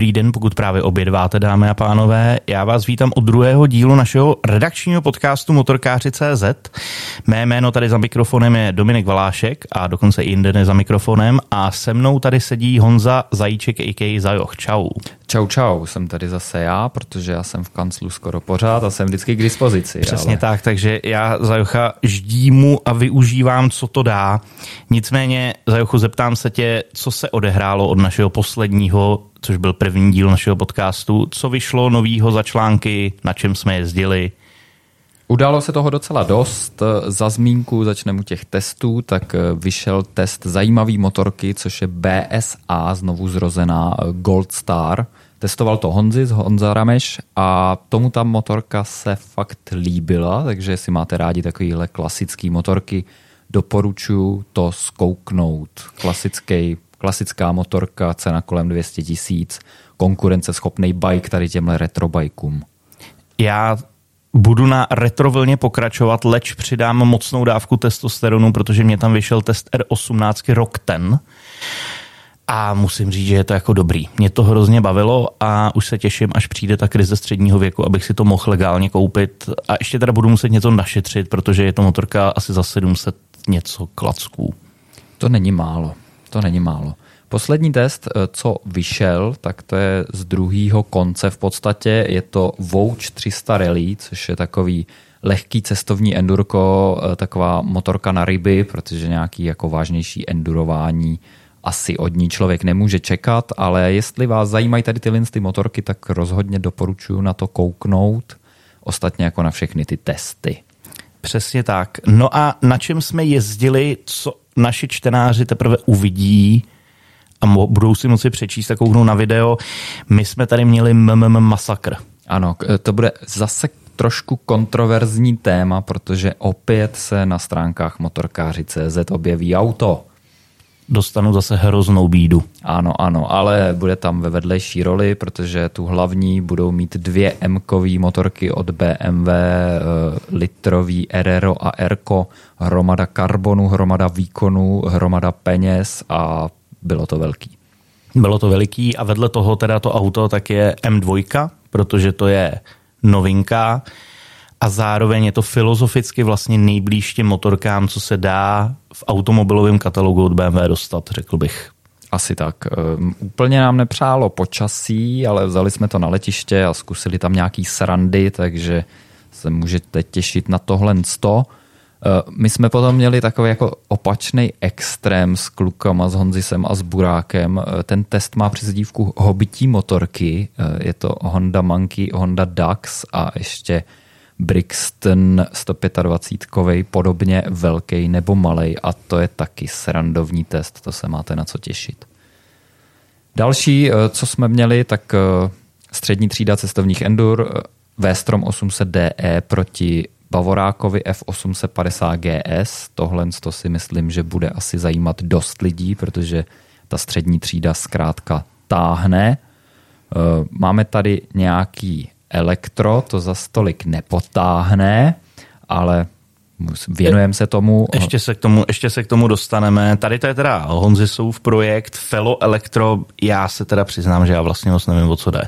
dobrý den, pokud právě obědváte, dámy a pánové. Já vás vítám od druhého dílu našeho redakčního podcastu Motorkáři.cz. Mé jméno tady za mikrofonem je Dominik Valášek a dokonce i jinde za mikrofonem a se mnou tady sedí Honza Zajíček a.k. Zajoch. Čau. Čau, čau, jsem tady zase já, protože já jsem v kanclu skoro pořád a jsem vždycky k dispozici. Přesně ale... tak, takže já Zajocha ždímu a využívám, co to dá. Nicméně, Zajochu, zeptám se tě, co se odehrálo od našeho posledního, což byl první díl našeho podcastu, co vyšlo novýho za články, na čem jsme jezdili, Událo se toho docela dost. Za zmínku začneme u těch testů, tak vyšel test zajímavý motorky, což je BSA, znovu zrozená Gold Star. Testoval to Honzi z Honza Rameš a tomu ta motorka se fakt líbila, takže jestli máte rádi takovýhle klasický motorky, doporučuji to zkouknout. Klasický, klasická motorka, cena kolem 200 tisíc, konkurenceschopný bike tady těmhle retrobajkům. Já budu na retrovlně pokračovat, leč přidám mocnou dávku testosteronu, protože mě tam vyšel test R18 rok ten. A musím říct, že je to jako dobrý. Mě to hrozně bavilo a už se těším, až přijde ta krize středního věku, abych si to mohl legálně koupit. A ještě teda budu muset něco našetřit, protože je to motorka asi za 700 něco klacků. To není málo. To není málo. Poslední test, eh, co vyšel, tak to je z druhého konce v podstatě. Je to Vouch 300 Rally, což je takový lehký cestovní endurko, eh, taková motorka na ryby, protože nějaký jako vážnější endurování asi od ní člověk nemůže čekat, ale jestli vás zajímají tady tyhle ty motorky, tak rozhodně doporučuji na to kouknout, ostatně jako na všechny ty testy. Přesně tak. No a na čem jsme jezdili, co naši čtenáři teprve uvidí, a budou si moci přečíst a kouknout na video. My jsme tady měli MMM masakr. Ano, to bude zase trošku kontroverzní téma, protože opět se na stránkách motorkáři.cz objeví auto. Dostanu zase hroznou bídu. Ano, ano, ale bude tam ve vedlejší roli, protože tu hlavní budou mít dvě m motorky od BMW, eh, litrový Erero a Erko, hromada karbonu, hromada výkonu, hromada peněz a bylo to velký. Bylo to veliký a vedle toho teda to auto tak je M2, protože to je novinka a zároveň je to filozoficky vlastně nejblíž těm motorkám, co se dá v automobilovém katalogu od BMW dostat, řekl bych. Asi tak. Um, úplně nám nepřálo počasí, ale vzali jsme to na letiště a zkusili tam nějaký srandy, takže se můžete těšit na tohle 100. Eh, my jsme potom měli takový jako opačný extrém s klukama, s Honzisem a s Burákem. Eh, ten test má přezdívku hobití motorky. Je to Honda Monkey, Honda Dax a ještě Brixton 125 podobně velký nebo malý a to je taky srandovní test, to se máte na co těšit. Další, co jsme měli, tak střední třída cestovních Endur, V-Strom 800DE proti Bavorákovi F850 GS. Tohle to si myslím, že bude asi zajímat dost lidí, protože ta střední třída zkrátka táhne. Máme tady nějaký elektro, to za stolik nepotáhne, ale věnujeme se tomu. Ještě se, k tomu. ještě se k tomu dostaneme. Tady to je teda Honzisův projekt Fellow Electro. Já se teda přiznám, že já vlastně moc nevím, o co jde.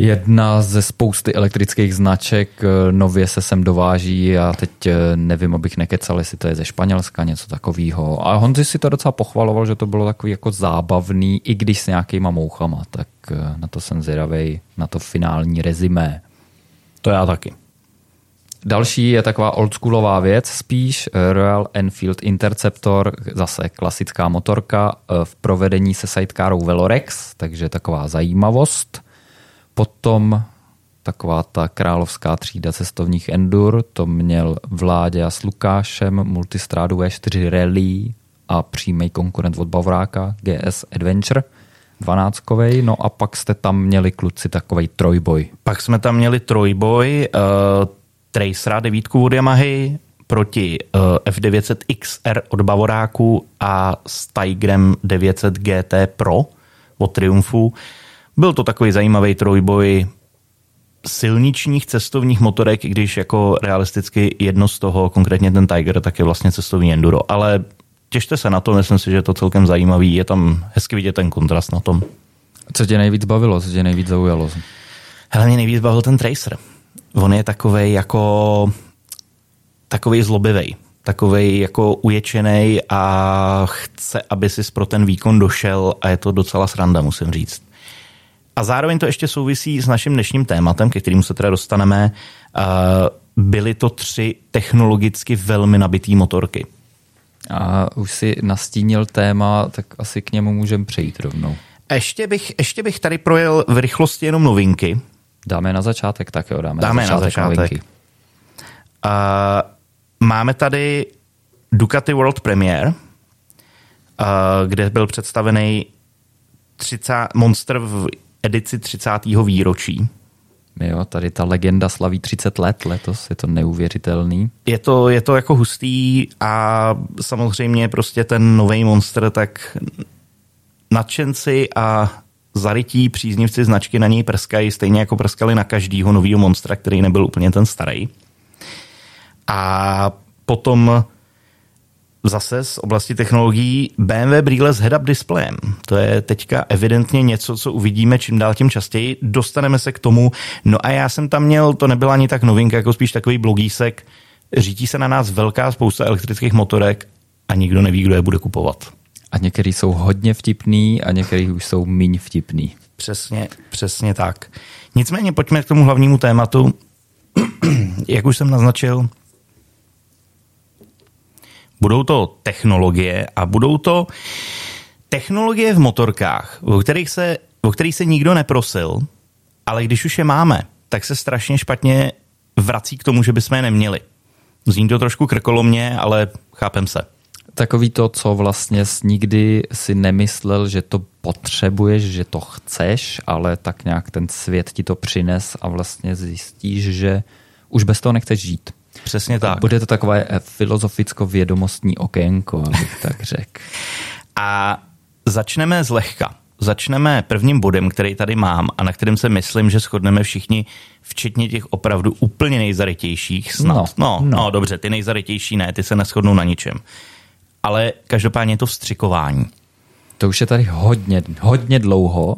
Jedna ze spousty elektrických značek eh, nově se sem dováží a teď eh, nevím, abych nekecal, jestli to je ze Španělska, něco takového. A Honzi si to docela pochvaloval, že to bylo takový jako zábavný, i když s nějakýma mouchama, tak na to jsem zvědavý, na to finální rezimé. To já taky. Další je taková oldschoolová věc spíš, Royal Enfield Interceptor, zase klasická motorka v provedení se sidecarou Velorex, takže taková zajímavost – Potom taková ta královská třída cestovních endur, to měl Vládě a s Lukášem, Multistrádu V4 Rally a přímý konkurent od Bavoráka, GS Adventure, 12 no a pak jste tam měli kluci takový trojboj. Pak jsme tam měli trojboj, uh, Tracera devítku od Yamahy proti uh, F900 XR od Bavoráku a s Tigrem 900 GT Pro od Triumphu. Byl to takový zajímavý trojboj silničních cestovních motorek, když jako realisticky jedno z toho, konkrétně ten Tiger, tak je vlastně cestovní enduro. Ale těšte se na to, myslím si, že je to celkem zajímavý. Je tam hezky vidět ten kontrast na tom. Co tě nejvíc bavilo, co tě nejvíc zaujalo? Hele, mě nejvíc bavil ten Tracer. On je takový jako takový zlobivý, takový jako uječený a chce, aby si pro ten výkon došel a je to docela sranda, musím říct. A zároveň to ještě souvisí s naším dnešním tématem, ke kterému se teda dostaneme. Byly to tři technologicky velmi nabitý motorky. A už si nastínil téma, tak asi k němu můžeme přejít rovnou. Ještě bych, ještě bych tady projel v rychlosti jenom novinky. Dáme na začátek, tak jo, dáme, dáme na začátek. Na začátek. Uh, máme tady Ducati World Premiere, uh, kde byl představený 30, Monster v edici 30. výročí. Jo, tady ta legenda slaví 30 let letos, je to neuvěřitelný. Je to, je to jako hustý a samozřejmě prostě ten nový Monster, tak nadšenci a zarytí příznivci značky na něj prskají, stejně jako prskali na každýho novýho monstra, který nebyl úplně ten starý. A potom zase z oblasti technologií BMW brýle s head-up displejem. To je teďka evidentně něco, co uvidíme čím dál tím častěji. Dostaneme se k tomu. No a já jsem tam měl, to nebyla ani tak novinka, jako spíš takový blogísek. Řítí se na nás velká spousta elektrických motorek a nikdo neví, kdo je bude kupovat. A některý jsou hodně vtipný a některý už jsou míň vtipný. Přesně, přesně tak. Nicméně pojďme k tomu hlavnímu tématu. Jak už jsem naznačil, budou to technologie a budou to technologie v motorkách, o kterých se, o kterých se nikdo neprosil, ale když už je máme, tak se strašně špatně vrací k tomu, že bychom je neměli. Zní to trošku krkolomně, ale chápem se. Takový to, co vlastně nikdy si nemyslel, že to potřebuješ, že to chceš, ale tak nějak ten svět ti to přines a vlastně zjistíš, že už bez toho nechceš žít. Přesně tak. Bude to takové eh, filozoficko-vědomostní okénko, abych tak řekl. A začneme zlehka. Začneme prvním bodem, který tady mám a na kterém se myslím, že shodneme všichni, včetně těch opravdu úplně nejzarytějších snad. No, no, no. no dobře, ty nejzarytější ne, ty se neschodnou na ničem. Ale každopádně je to vstřikování. To už je tady hodně, hodně dlouho.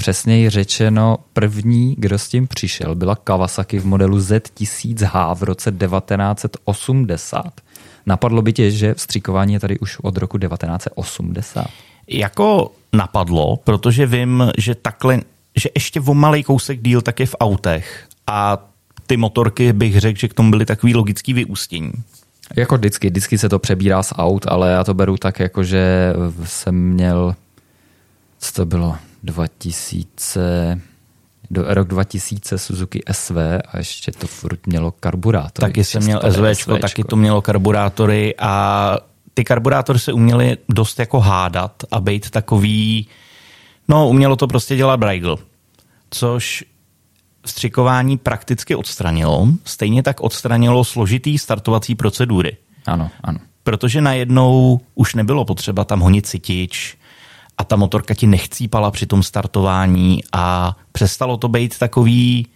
Přesněji řečeno, první, kdo s tím přišel, byla Kawasaki v modelu Z1000H v roce 1980. Napadlo by tě, že vstříkování je tady už od roku 1980? Jako napadlo, protože vím, že takhle, že ještě o malý kousek díl tak je v autech a ty motorky bych řekl, že k tomu byly takový logický vyústění. Jako vždycky, vždycky se to přebírá z aut, ale já to beru tak, jako že jsem měl, co to bylo, 2000, do rok 2000 Suzuki SV a ještě to furt mělo karburátory. Taky jsem měl SVčko, taky to mělo karburátory a ty karburátory se uměly dost jako hádat a být takový, no umělo to prostě dělat Braigl, což vstřikování prakticky odstranilo, stejně tak odstranilo složitý startovací procedury. Ano, ano. Protože najednou už nebylo potřeba tam honit citič, a ta motorka ti nechcípala při tom startování a přestalo to být takový,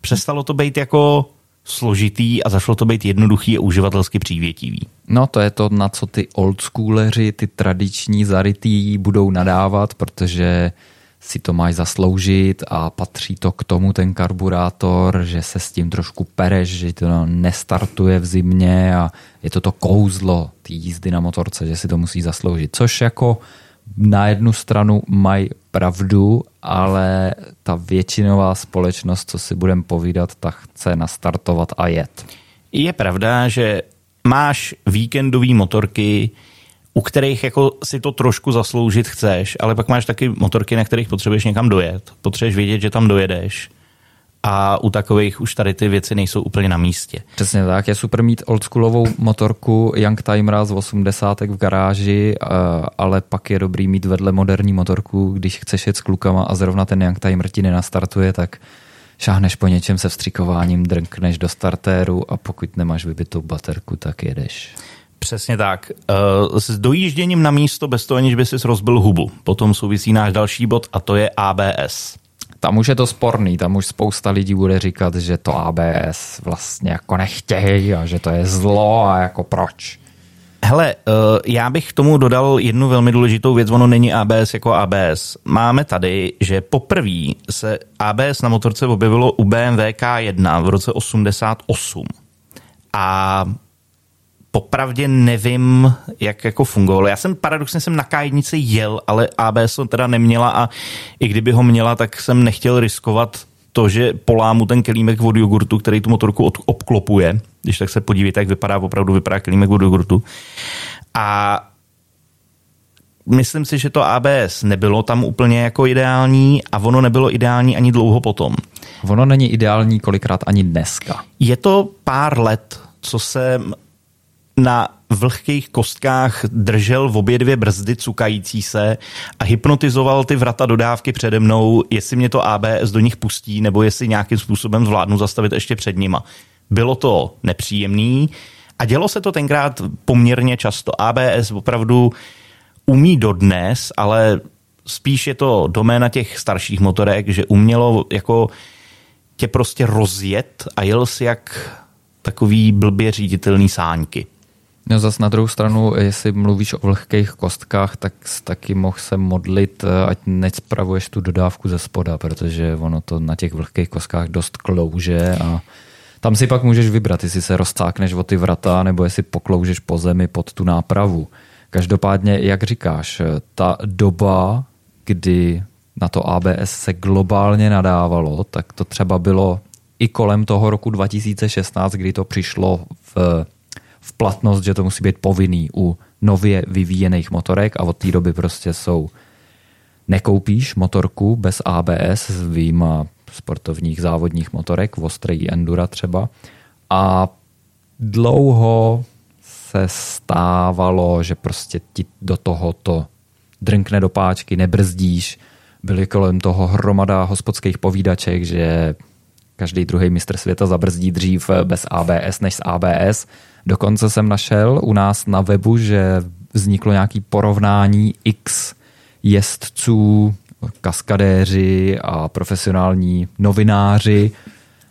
přestalo to být jako složitý a zašlo to být jednoduchý a uživatelsky přívětivý. No to je to, na co ty oldschooleři, ty tradiční zarytý budou nadávat, protože si to máš zasloužit a patří to k tomu ten karburátor, že se s tím trošku pereš, že to nestartuje v zimě a je to to kouzlo té jízdy na motorce, že si to musí zasloužit. Což jako na jednu stranu mají pravdu, ale ta většinová společnost, co si budeme povídat, ta chce nastartovat a jet. Je pravda, že máš víkendové motorky, u kterých jako si to trošku zasloužit chceš, ale pak máš taky motorky, na kterých potřebuješ někam dojet. Potřebuješ vědět, že tam dojedeš a u takových už tady ty věci nejsou úplně na místě. Přesně tak, je super mít oldschoolovou motorku Youngtimera z 80. v garáži, eh, ale pak je dobrý mít vedle moderní motorku, když chceš jet s klukama a zrovna ten Youngtimer ti nenastartuje, tak šáhneš po něčem se vstřikováním, drnkneš do startéru a pokud nemáš vybitou baterku, tak jedeš. Přesně tak. Eh, s dojížděním na místo bez toho, aniž by si rozbil hubu. Potom souvisí náš další bod a to je ABS. Tam už je to sporný, tam už spousta lidí bude říkat, že to ABS vlastně jako nechtějí a že to je zlo a jako proč. Hele, eh, já bych k tomu dodal jednu velmi důležitou věc, ono není ABS jako ABS. Máme tady, že poprvé se ABS na motorce objevilo u BMW K1 v roce 88. A popravdě nevím, jak jako fungovalo. Já jsem paradoxně jsem na k jel, ale ABS to teda neměla a i kdyby ho měla, tak jsem nechtěl riskovat to, že polámu ten kelímek od jogurtu, který tu motorku od, obklopuje. Když tak se podívejte, jak vypadá, opravdu vypadá kelímek od jogurtu. A myslím si, že to ABS nebylo tam úplně jako ideální a ono nebylo ideální ani dlouho potom. Ono není ideální kolikrát ani dneska. Je to pár let, co jsem na vlhkých kostkách držel v obě dvě brzdy cukající se a hypnotizoval ty vrata dodávky přede mnou, jestli mě to ABS do nich pustí, nebo jestli nějakým způsobem zvládnu zastavit ještě před nima. Bylo to nepříjemný a dělo se to tenkrát poměrně často. ABS opravdu umí dodnes, ale spíš je to doména těch starších motorek, že umělo jako tě prostě rozjet a jel si jak takový blbě říditelný sáňky. No zas na druhou stranu, jestli mluvíš o vlhkých kostkách, tak taky mohl se modlit, eh, ať nespravuješ tu dodávku ze spoda, protože ono to na těch vlhkých kostkách dost klouže a tam si pak můžeš vybrat, jestli se rozcákneš o ty vrata, nebo jestli pokloužeš po zemi pod tu nápravu. Každopádně, jak říkáš, ta doba, kdy na to ABS se globálně nadávalo, tak to třeba bylo i kolem toho roku 2016, kdy to přišlo v v platnost, že to musí být povinný u nově vyvíjených motorek a od té doby prostě jsou nekoupíš motorku bez ABS s výjima sportovních závodních motorek, v ostrý Endura třeba. A dlouho se stávalo, že prostě ti do toho to drnkne do páčky, nebrzdíš. Byly kolem toho hromada hospodských povídaček, že každý druhý mistr světa zabrzdí dřív bez ABS než s ABS. Dokonce jsem našel u nás na webu, že vzniklo nějaký porovnání X jezdců, kaskadéři a profesionální novináři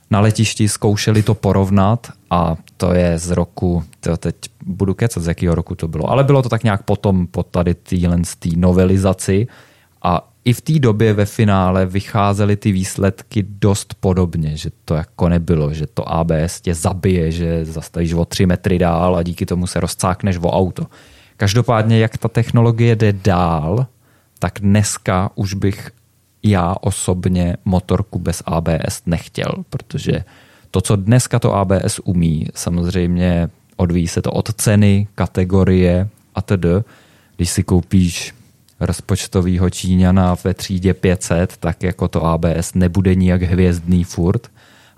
na letišti zkoušeli to porovnat a to je z roku, to teď budu kecat, z jakého roku to bylo, ale bylo to tak nějak potom po tady téhle novelizaci a i v té době ve finále vycházely ty výsledky dost podobně, že to jako nebylo, že to ABS tě zabije, že zastavíš o tři metry dál a díky tomu se rozcákneš o auto. Každopádně, jak ta technologie jde dál, tak dneska už bych já osobně motorku bez ABS nechtěl, protože to, co dneska to ABS umí, samozřejmě odvíjí se to od ceny, kategorie a tedy. Když si koupíš rozpočtového Číňana ve třídě 500, tak jako to ABS nebude nijak hvězdný furt,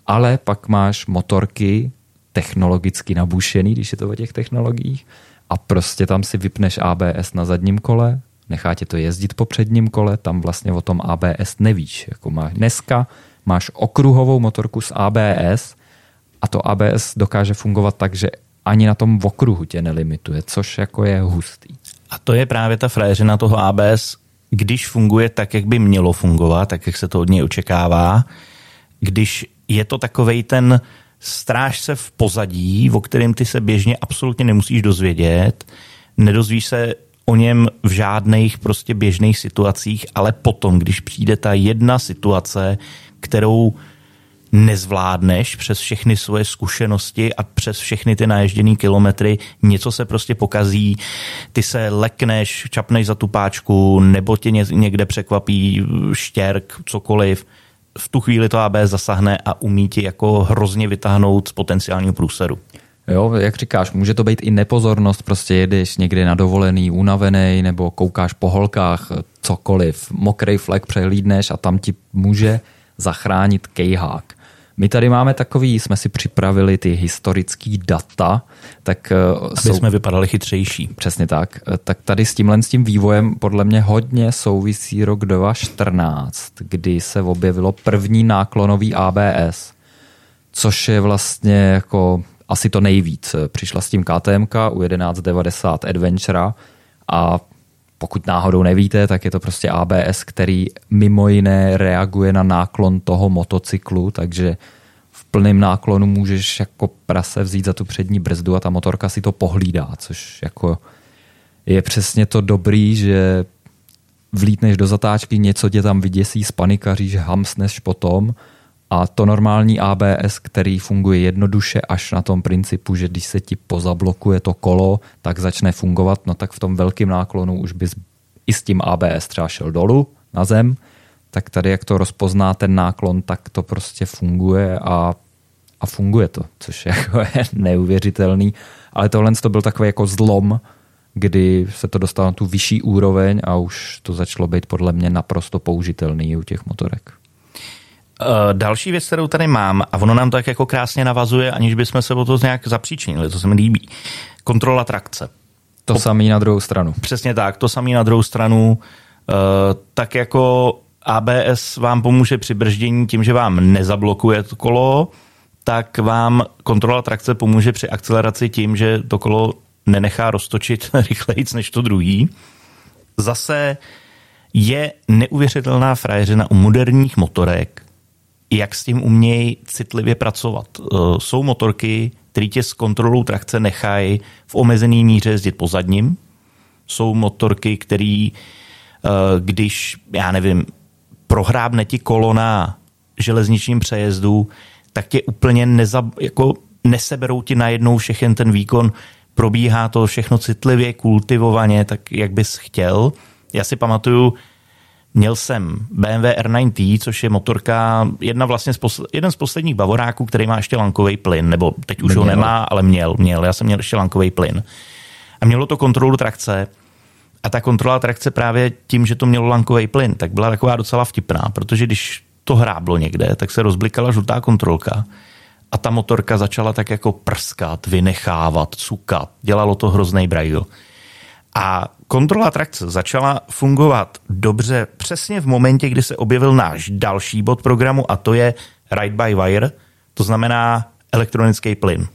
ale pak máš motorky technologicky nabušený, když je to o těch technologiích, a prostě tam si vypneš ABS na zadním kole, nechá tě to jezdit po předním kole, tam vlastně o tom ABS nevíš. Jako máš, dneska máš okruhovou motorku s ABS a to ABS dokáže fungovat tak, že ani na tom okruhu tě nelimituje, což jako je hustý. A to je právě ta frajeřina toho ABS, když funguje tak, jak by mělo fungovat, tak jak se to od něj očekává, když je to takovej ten strážce v pozadí, o kterém ty se běžně absolutně nemusíš dozvědět, nedozvíš se o něm v žádných prostě běžných situacích, ale potom, když přijde ta jedna situace, kterou nezvládneš přes všechny svoje zkušenosti a přes všechny ty naježděné kilometry, něco se prostě pokazí, ty se lekneš, čapneš za tu páčku, nebo tě někde překvapí štěrk, cokoliv, v tu chvíli to AB zasahne a umí ti jako hrozně vytáhnout z potenciálního průseru. Jo, jak říkáš, může to být i nepozornost, prostě jedeš někdy na dovolený, unavený, nebo koukáš po holkách, cokoliv, mokrý flek přehlídneš a tam ti může zachránit kejhák. My tady máme takový, jsme si připravili ty historický data, tak eh, Aby jsou, jsme vypadali chytřejší. Přesně tak. Eh, tak tady s tímhle s tím vývojem podle mě hodně souvisí rok 2014, kdy se objevilo první náklonový ABS, což je vlastně jako asi to nejvíc. Přišla s tím KTM u 1190 Adventure a pokud náhodou nevíte, tak je to prostě ABS, který mimo jiné reaguje na náklon toho motocyklu, takže v plném náklonu můžeš jako prase vzít za tu přední brzdu a ta motorka si to pohlídá, což jako je přesně to dobrý, že vlítneš do zatáčky, něco tě tam vyděsí, spanikaříš, hamsneš potom a to normální ABS, který funguje jednoduše až na tom principu, že když se ti pozablokuje to kolo, tak začne fungovat, no tak v tom velkém náklonu už bys i s tím ABS třeba šel dolů na zem, tak tady jak to rozpozná ten náklon, tak to prostě funguje a, a funguje to, což jako je neuvěřitelný. Ale tohle to byl takový jako zlom, kdy se to dostalo na tu vyšší úroveň a už to začalo být podle mě naprosto použitelný u těch motorek. Uh, další věc, kterou tady mám, a ono nám to tak jako krásně navazuje, aniž bychom se o to nějak zapříčinili, to se mi líbí. Kontrola trakce. To samý na druhou stranu. Přesně tak, to samý na druhou stranu. Uh, tak jako ABS vám pomůže při brždění tím, že vám nezablokuje to kolo, tak vám kontrola trakce pomůže při akceleraci tím, že to kolo nenechá roztočit rychleji než to druhý. Zase je neuvěřitelná frajeřina u moderních motorek, jak s tím umějí citlivě pracovat. E, jsou motorky, které tě s kontrolou trakce nechají v omezený míře jezdit po zadním. Jsou motorky, které, e, když, já nevím, prohrábne ti kolo na železničním přejezdu, tak tě úplně neza, jako neseberou ti najednou všechen ten výkon, probíhá to všechno citlivě, kultivovaně, tak jak bys chtěl. Já si pamatuju, Měl jsem BMW R9T, což je motorka, jedna vlastně z posl- jeden z posledních bavoráků, který má ještě lankový plyn, nebo teď už měl. ho nemá, ale měl, měl. Já jsem měl ještě lankový plyn. A mělo to kontrolu trakce. A ta kontrola trakce právě tím, že to mělo lankový plyn, tak byla taková docela vtipná, protože když to hráblo někde, tak se rozblikala žlutá kontrolka a ta motorka začala tak jako prskat, vynechávat, cukat. Dělalo to hrozný brajl. A kontrola trakce začala fungovat dobře přesně v momentě, kdy se objevil náš další bod programu a to je Ride by Wire, to znamená elektronický plyn.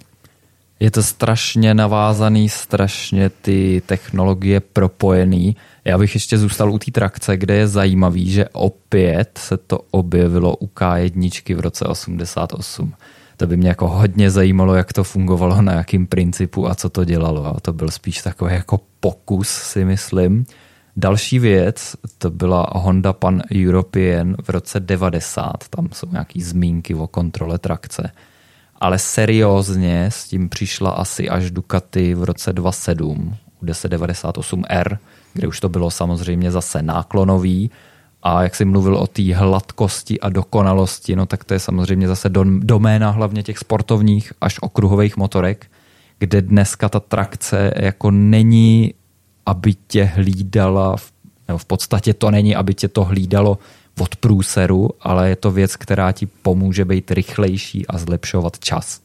Je to strašně navázaný, strašně ty technologie propojený. Já bych ještě zůstal u té trakce, kde je zajímavý, že opět se to objevilo u K1 v roce 88 to by mě jako hodně zajímalo, jak to fungovalo, na jakým principu a co to dělalo. A to byl spíš takový jako pokus, si myslím. Další věc, to byla Honda Pan European v roce 90. Tam jsou nějaký zmínky o kontrole trakce. Ale seriózně s tím přišla asi až Ducati v roce 27 u 1098R, kde už to bylo samozřejmě zase náklonový a jak jsi mluvil o té hladkosti a dokonalosti, no tak to je samozřejmě zase doména hlavně těch sportovních až okruhových motorek, kde dneska ta trakce jako není, aby tě hlídala, nebo v podstatě to není, aby tě to hlídalo od průseru, ale je to věc, která ti pomůže být rychlejší a zlepšovat čas.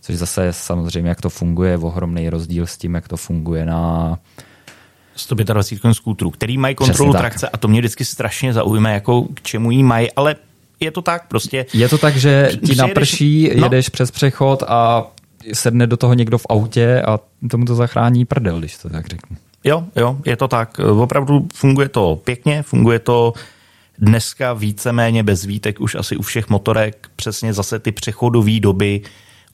Což zase samozřejmě, jak to funguje, je ohromný rozdíl s tím, jak to funguje na 125 kon skútrů, který mají kontrolu Přesně trakce tak. a to mě vždycky strašně zaujme, jako k čemu jí mají, ale je to tak prostě. Je to tak, že ti naprší, jedeš, no. jedeš přes přechod a sedne do toho někdo v autě a tomu to zachrání prdel, když to tak řeknu. Jo, jo, je to tak. Opravdu funguje to pěkně, funguje to dneska víceméně bez výtek už asi u všech motorek. Přesně zase ty přechodové doby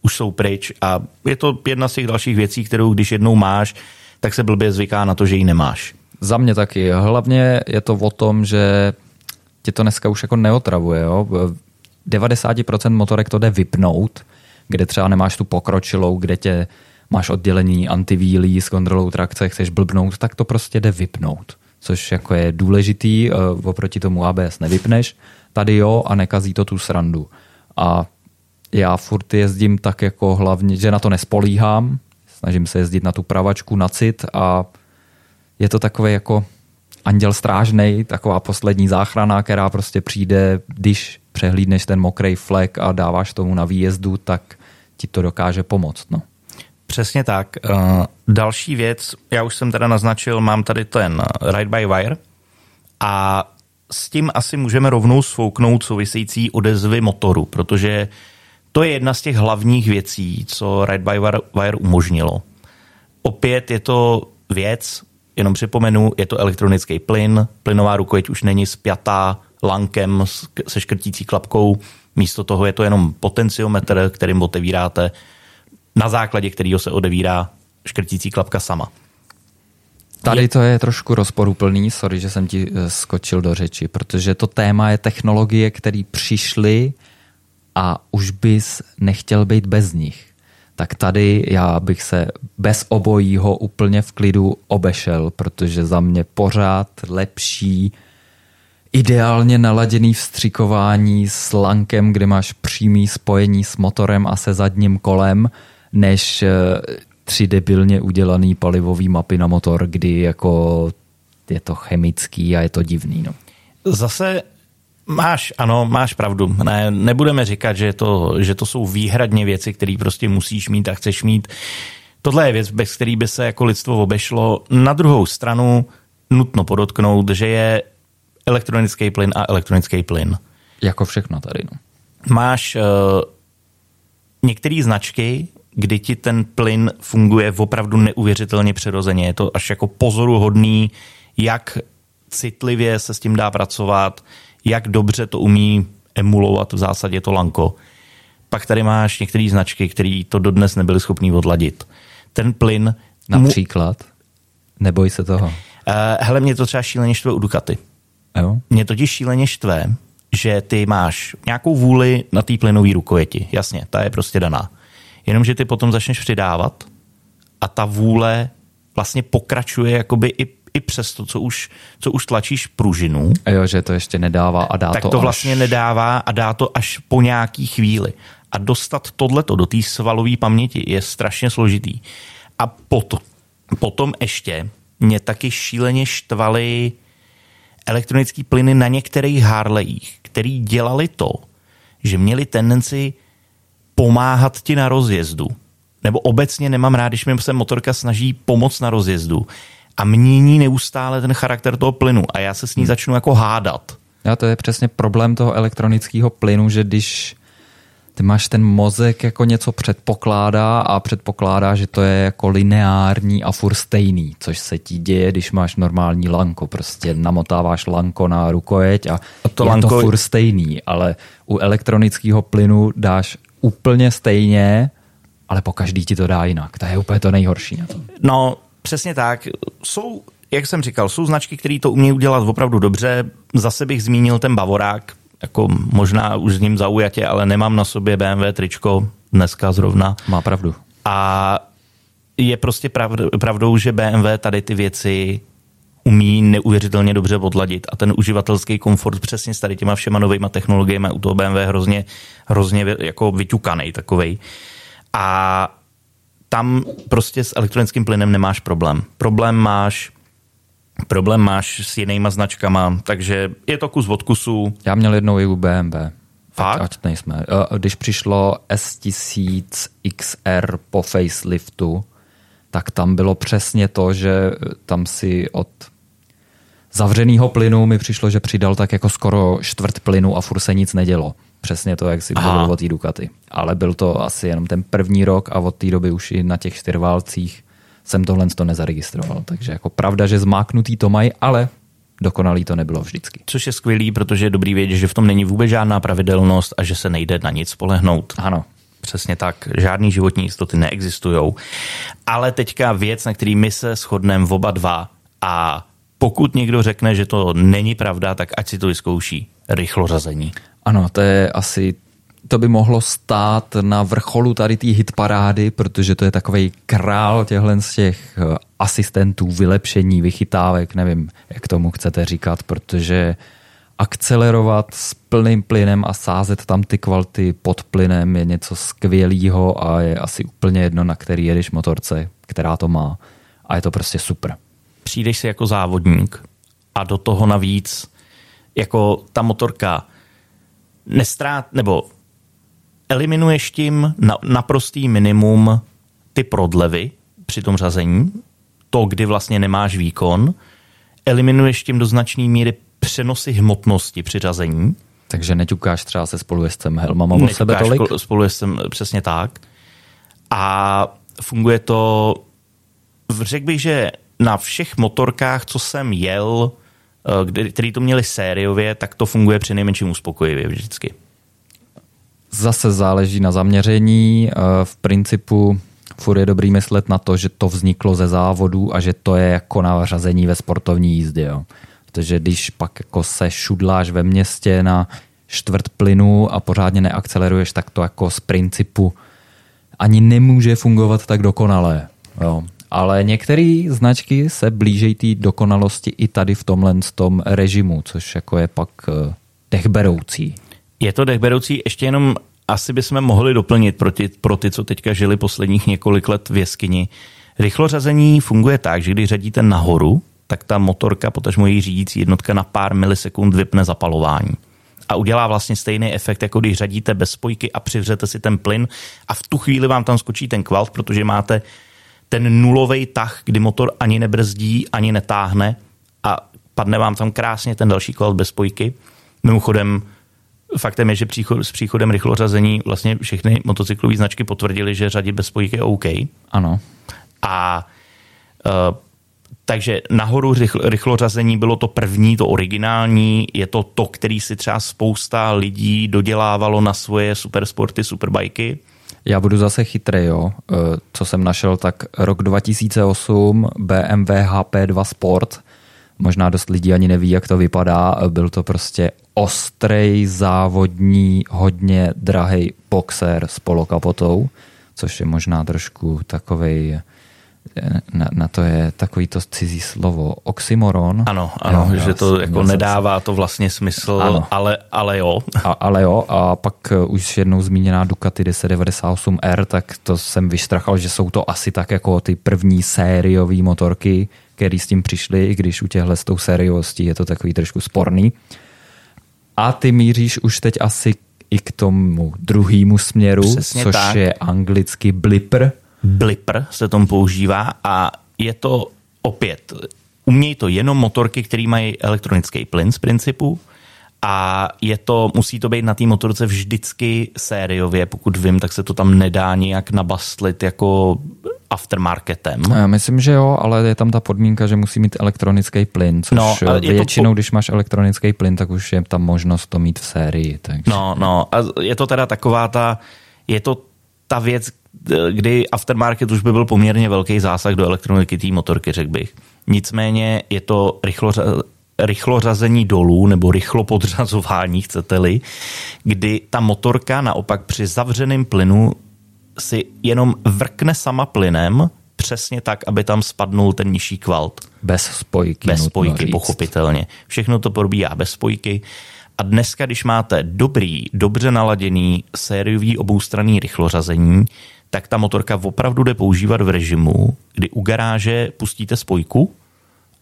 už jsou pryč a je to jedna z těch dalších věcí, kterou když jednou máš, tak se blbě zvyká na to, že ji nemáš. Za mě taky. Hlavně je to o tom, že tě to dneska už jako neotravuje. Jo? 90% motorek to jde vypnout, kde třeba nemáš tu pokročilou, kde tě máš oddělení antivílí s kontrolou trakce, chceš blbnout, tak to prostě jde vypnout. Což jako je důležitý, eh, oproti tomu ABS nevypneš. Tady jo a nekazí to tu srandu. A já furt jezdím tak jako hlavně, že na to nespolíhám, snažím se jezdit na tu pravačku na cit a je to takové jako anděl strážnej, taková poslední záchrana, která prostě přijde, když přehlídneš ten mokrý flek a dáváš tomu na výjezdu, tak ti to dokáže pomoct. No. Přesně tak. Uh, další věc, já už jsem teda naznačil, mám tady ten Ride by Wire a s tím asi můžeme rovnou svouknout související odezvy motoru, protože to je jedna z těch hlavních věcí, co Ride by Wire umožnilo. Opět je to věc, jenom připomenu, je to elektronický plyn, plynová rukojeť už není spjatá lankem se škrtící klapkou, Místo toho je to jenom potenciometr, kterým otevíráte, na základě kterého se odevírá škrtící klapka sama. Tady to je trošku rozporuplný, sorry, že jsem ti eh, skočil do řeči, protože to téma je technologie, které přišly a už bys nechtěl být bez nich. Tak tady já bych se bez obojího úplně v klidu obešel, protože za mě pořád lepší ideálně naladěný vstřikování s lankem, kde máš přímý spojení s motorem a se zadním kolem, než eh, tři debilně udělaný palivový mapy na motor, kdy jako je to chemický a je to divný. No. Zase Máš, ano, máš pravdu. Ne, nebudeme říkat, že to, že to jsou výhradně věci, které prostě musíš mít a chceš mít. Tohle je věc, bez který by se jako lidstvo obešlo. Na druhou stranu nutno podotknout, že je elektronický plyn a elektronický plyn. Jako všechno tady. No. Máš uh, některé značky, kdy ti ten plyn funguje opravdu neuvěřitelně přirozeně. Je to až jako pozoruhodný, jak citlivě se s tím dá pracovat, jak dobře to umí emulovat v zásadě to lanko. Pak tady máš některé značky, které to dodnes nebyly schopný odladit. Ten plyn... Například? Neboj se toho. Uh, hele, mě to třeba šíleně štve u Ducati. Jo? Mě totiž šíleně štve, že ty máš nějakou vůli na té plynové rukojeti. Jasně, ta je prostě daná. Jenomže ty potom začneš přidávat a ta vůle vlastně pokračuje jakoby i i přes to, co už, co už tlačíš pružinu. A jo, že to ještě nedává a dá tak to to až... vlastně nedává a dá to až po nějaký chvíli. A dostat tohleto do té svalové paměti je strašně složitý. A potom, potom ještě mě taky šíleně štvaly elektronické plyny na některých Harleyích, který dělali to, že měli tendenci pomáhat ti na rozjezdu. Nebo obecně nemám rád, když mi se motorka snaží pomoct na rozjezdu a mění neustále ten charakter toho plynu a já se s ní hmm. začnu jako hádat. Já to je přesně problém toho elektronického plynu, že když ty máš ten mozek jako něco předpokládá a předpokládá, že to je jako lineární a furt stejný, což se ti děje, když máš normální lanko. Prostě namotáváš lanko na rukojeť a, a to je lanko... to furt stejný, ale u elektronického plynu dáš úplně stejně, ale po každý ti to dá jinak. To je úplně to nejhorší na tom. No, Přesně tak. Jsou, jak jsem říkal, jsou značky, které to umějí udělat opravdu dobře. Zase bych zmínil ten Bavorák, jako možná už s ním zaujatě, ale nemám na sobě BMW tričko dneska zrovna. Má pravdu. A je prostě pravdou, že BMW tady ty věci umí neuvěřitelně dobře odladit a ten uživatelský komfort přesně s tady těma všema novýma technologiemi u toho BMW hrozně, hrozně jako vyťukaný takovej. A tam prostě s elektronickým plynem nemáš problém. Problém máš problém máš s jinýma značkama, takže je to kus od kusu. Já měl jednou i u BMW. Fakt? Ať nejsme. Eh, když přišlo S1000 XR po faceliftu, tak tam bylo přesně to, že tam si od zavřeného plynu mi přišlo, že přidal tak jako skoro čtvrt plynu a furt se nic nedělo. Přesně to, jak si mluvil o té Ducati. Ale byl to asi jenom ten první rok a od té doby už i na těch čtyřválcích jsem tohle to nezaregistroval. Takže jako pravda, že zmáknutý to mají, ale dokonalý to nebylo vždycky. Což je skvělý, protože je dobrý vědět, že v tom není vůbec žádná pravidelnost a že se nejde na nic spolehnout. Ano. Přesně tak, žádný životní jistoty neexistují. Ale teďka věc, na který my se shodneme v oba dva a pokud někdo řekne, že to není pravda, tak ať si to vyzkouší. Rychlořazení. Ano, to je asi to by mohlo stát na vrcholu tady té hitparády, protože to je takový král těchhle z těch eh, asistentů, vylepšení, vychytávek, nevím, jak tomu chcete říkat, protože akcelerovat s plným plynem a sázet tam ty kvality pod plynem je něco skvělého a je asi úplně jedno, na který jedeš motorce, která to má. A je to prostě super. Přijdeš si jako závodník a do toho navíc jako ta motorka nestrát, nebo eliminuješ tím na, naprostý minimum ty prodlevy při tom řazení, to, kdy vlastně nemáš výkon, eliminuješ tím do značné míry přenosy hmotnosti při řazení. Takže neťukáš třeba se spolujezdcem helmama o sebe tolik? spolujezdcem přesně tak. A funguje to, řekl bych, že na všech motorkách, co jsem jel, který to měli sériově, tak to funguje při nejmenším uspokojivě vždycky. zase záleží na zaměření. Eh, v principu furt je dobrý myslet na to, že to vzniklo ze závodu a že to je jako řazení ve sportovní jízdě. Jo. Protože když pak jako se šudláš ve městě na čtvrt plynu a pořádně neakceleruješ, tak to jako z principu ani nemůže fungovat tak dokonale. Jo. Ale některé značky se blížejí té dokonalosti i tady v tomhle tom režimu, což jako je pak eh, dechberoucí. Je to dechberoucí, ještě jenom asi bychom mohli doplnit pro ty, pro ty, co teďka žili posledních několik let v jeskyni. Rychlořazení funguje tak, že když řadíte nahoru, tak ta motorka, potažmo její řídící jednotka na pár milisekund vypne zapalování. A udělá vlastně stejný efekt, jako když řadíte bez spojky a přivřete si ten plyn a v tu chvíli vám tam skočí ten kvalt, protože máte ten nulový tah, kdy motor ani nebrzdí, ani netáhne a padne vám tam krásně ten další kvalt bez spojky. Mimochodem, faktem je, že příchod, s příchodem rychlořazení vlastně všechny motocyklové značky potvrdili, že řadit bez spojky je OK. Ano. A uh, takže nahoru rychl, rychlořazení bylo to první, to originální, je to to, který si třeba spousta lidí dodělávalo na svoje supersporty, superbajky. Já budu zase chytrý, jo. Eh, co jsem našel, tak rok 2008 BMW HP2 Sport, možná dost lidí ani neví, jak to vypadá, byl to prostě ostrej, závodní, hodně drahý boxer s polokapotou, což je možná trošku takovej na, na to je takový to cizí slovo oxymoron. Ano, ano, jo, že to jako nedává to vlastně smysl, ano. ale, ale jo. A, ale jo, a pak uh, už jednou zmíněná Ducati 1098R, tak to jsem vyštrachal, že jsou to asi tak jako ty první sériové motorky, které s tím přišly, i když u těchhle s tou sériovostí je to takový trošku sporný. A ty míříš už teď asi i k tomu druhému směru, Přesně což tak. je anglicky blipper. Blipper se tomu používá a je to opět, umějí to jenom motorky, které mají elektronický plyn z principu a je to, musí to být na té motorce vždycky sériově, pokud vím, tak se to tam nedá nějak nabastlit jako aftermarketem. Já myslím, že jo, ale je tam ta podmínka, že musí mít elektronický plyn, což no, většinou, po... když máš elektronický plyn, tak už je tam možnost to mít v sérii. Takže... No, no, a je to teda taková ta, je to ta věc, kdy aftermarket už by byl poměrně velký zásah do elektroniky té motorky, řekl bych. Nicméně je to rychlo, rychlořazení dolů nebo rychlo podřazování, chcete-li, kdy ta motorka naopak při zavřeném plynu si jenom vrkne sama plynem, přesně tak, aby tam spadnul ten nižší kvalt. Bez spojky. Bez spojky, pochopitelně. Všechno to probíhá bez spojky. A dneska, když máte dobrý, dobře naladěný sériový oboustranný rychlořazení, tak ta motorka opravdu jde používat v režimu, kdy u garáže pustíte spojku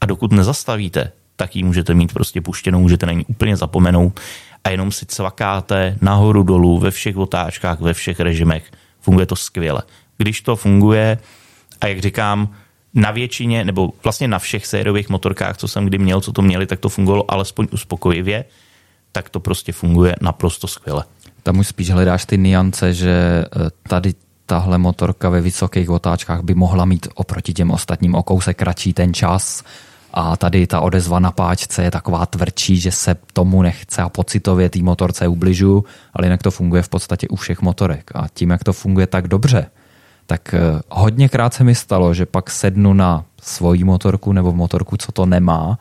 a dokud nezastavíte, tak ji můžete mít prostě puštěnou, můžete na ní úplně zapomenout a jenom si cvakáte nahoru dolů ve všech otáčkách, ve všech režimech. Funguje to skvěle. Když to funguje, a jak říkám, na většině, nebo vlastně na všech sériových motorkách, co jsem kdy měl, co to měli, tak to fungovalo alespoň uspokojivě, tak to prostě funguje naprosto skvěle. Tam už spíš hledáš ty niance, že eh, tady tahle motorka ve vysokých otáčkách by mohla mít oproti těm ostatním o kousek kratší ten čas, a tady ta odezva na páčce je taková tvrdší, že se tomu nechce a pocitově té motorce ubližu, ale jinak to funguje v podstatě u všech motorek. A tím, jak to funguje tak dobře, tak eh, hodněkrát se mi stalo, že pak sednu na svoji motorku nebo motorku, co to nemá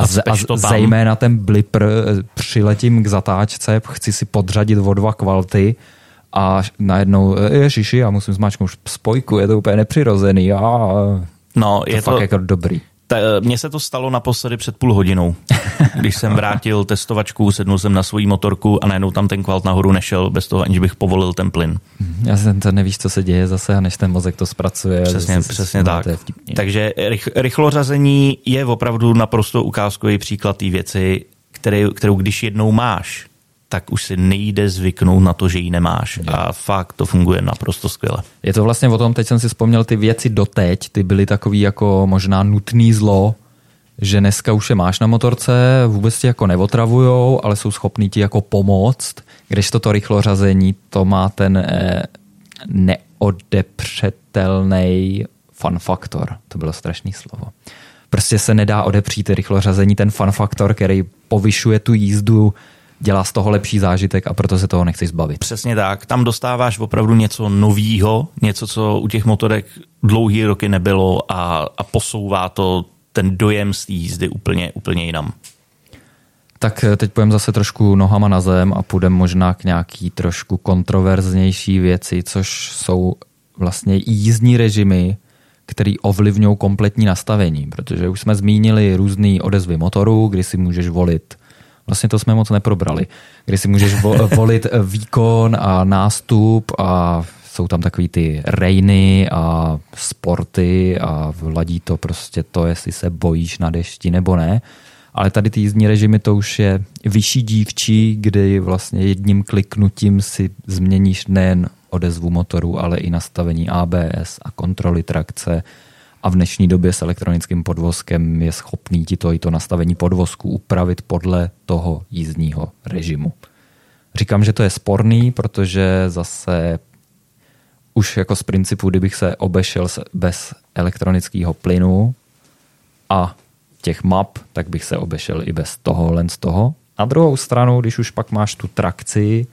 a, z, a zejména ten blipr eh, přiletím k zatáčce, chci si podřadit o dva kvalty a najednou, eh, ježiši, já musím zmáčknout spojku, je to úplně nepřirozený. A no, to je fakt to, jako dobrý. Eh, mně se to stalo naposledy před půl hodinou, když jsem vrátil testovačku, sednul jsem na svoji motorku a najednou tam ten kvalt nahoru nešel bez toho, aniž bych povolil ten plyn. Já jsem to nevíš, co se děje zase, a než ten mozek to zpracuje. Přesně, přesně tak. Takže rych, rychlořazení je opravdu naprosto ukázkový příklad té věci, který, kterou když jednou máš, tak už si nejde zvyknout na to, že ji nemáš. A fakt to funguje naprosto skvěle. Je to vlastně o tom, teď jsem si vzpomněl ty věci doteď, ty byly takový jako možná nutný zlo, že dneska už je máš na motorce, vůbec ti jako nevotravujou, ale jsou schopní ti jako pomoct, když to rychlo řazení, to má ten eh, neodepřetelný fun faktor. To bylo strašný slovo. Prostě se nedá odepřít rychlo řazení ten fun faktor, který povyšuje tu jízdu dělá z toho lepší zážitek a proto se toho nechci zbavit. Přesně tak. Tam dostáváš opravdu něco novýho, něco, co u těch motorek dlouhý roky nebylo a, a posouvá to ten dojem z té jízdy úplně, úplně jinam. Tak eh, teď půjdeme zase trošku nohama na zem a půjdeme možná k nějaký trošku kontroverznější věci, což jsou vlastně jízdní režimy, který ovlivňují kompletní nastavení, protože už jsme zmínili různé odezvy motoru, kdy si můžeš volit Vlastně to jsme moc neprobrali. Kdy si můžeš volit výkon a nástup a jsou tam takový ty rejny a sporty a vladí to prostě to, jestli se bojíš na dešti nebo ne. Ale tady ty jízdní režimy to už je vyšší dívčí, kdy vlastně jedním kliknutím si změníš nejen odezvu motoru, ale i nastavení ABS a kontroly trakce a v dnešní době s elektronickým podvozkem je schopný ti to i to nastavení podvozku upravit podle toho jízdního režimu. Říkám, že to je sporný, protože zase už jako z principu, kdybych se obešel bez elektronického plynu a těch map, tak bych se obešel i bez toho, len z toho. Na druhou stranu, když už pak máš tu trakci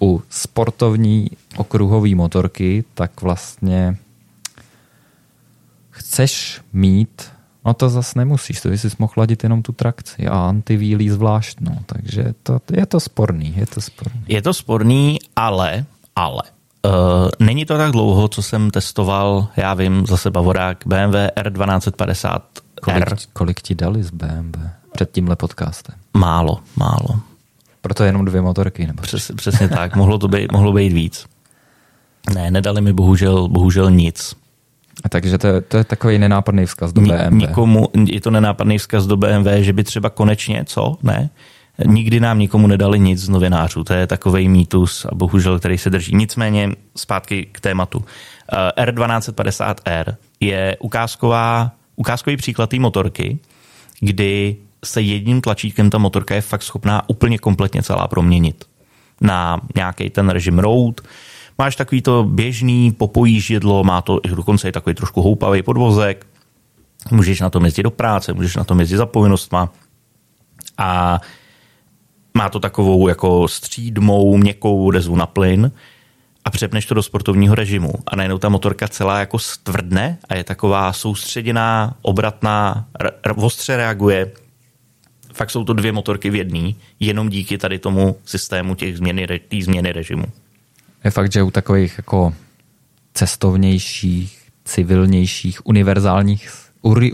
u sportovní okruhové motorky, tak vlastně chceš mít, no to zase nemusíš, to by si mohl ladit jenom tu trakci a antivílí zvlášť, no, takže to, je to sporný, je to sporný. Je to sporný, ale, ale, Uh, není to tak dlouho, co jsem testoval, já vím, zase Bavorák BMW R1250 Kolik, kolik ti dali z BMW před tímhle podcastem? Málo, málo. Proto jenom dvě motorky, nebo? Přes, přesně tak, mohlo to být, mohlo být víc. Ne, nedali mi bohužel, bohužel nic. Takže to, to je takový nenápadný vzkaz do BMW. Nikomu, je to nenápadný vzkaz do BMW, že by třeba konečně, co? Ne? Nikdy nám nikomu nedali nic z novinářů. To je takový mýtus a bohužel, který se drží. Nicméně zpátky k tématu. Eh, R1250R je ukázková, ukázkový příklad té motorky, kdy se jedním tlačítkem ta motorka je fakt schopná úplně kompletně celá proměnit na nějaký ten režim road, máš takový to běžný popojíždědlo, má to dokonce i takový trošku houpavý podvozek, můžeš na tom jezdit do práce, můžeš na tom jezdit za povinnostma a má to takovou jako střídmou, měkkou odezvu na plyn a přepneš to do sportovního režimu a najednou ta motorka celá jako stvrdne a je taková soustředěná, obratná, ostře reaguje. Fakt jsou to dvě motorky v jedný, jenom díky tady tomu systému těch změny, tý změny režimu. Je fakt, že u takových jako cestovnějších, civilnějších, univerzálních,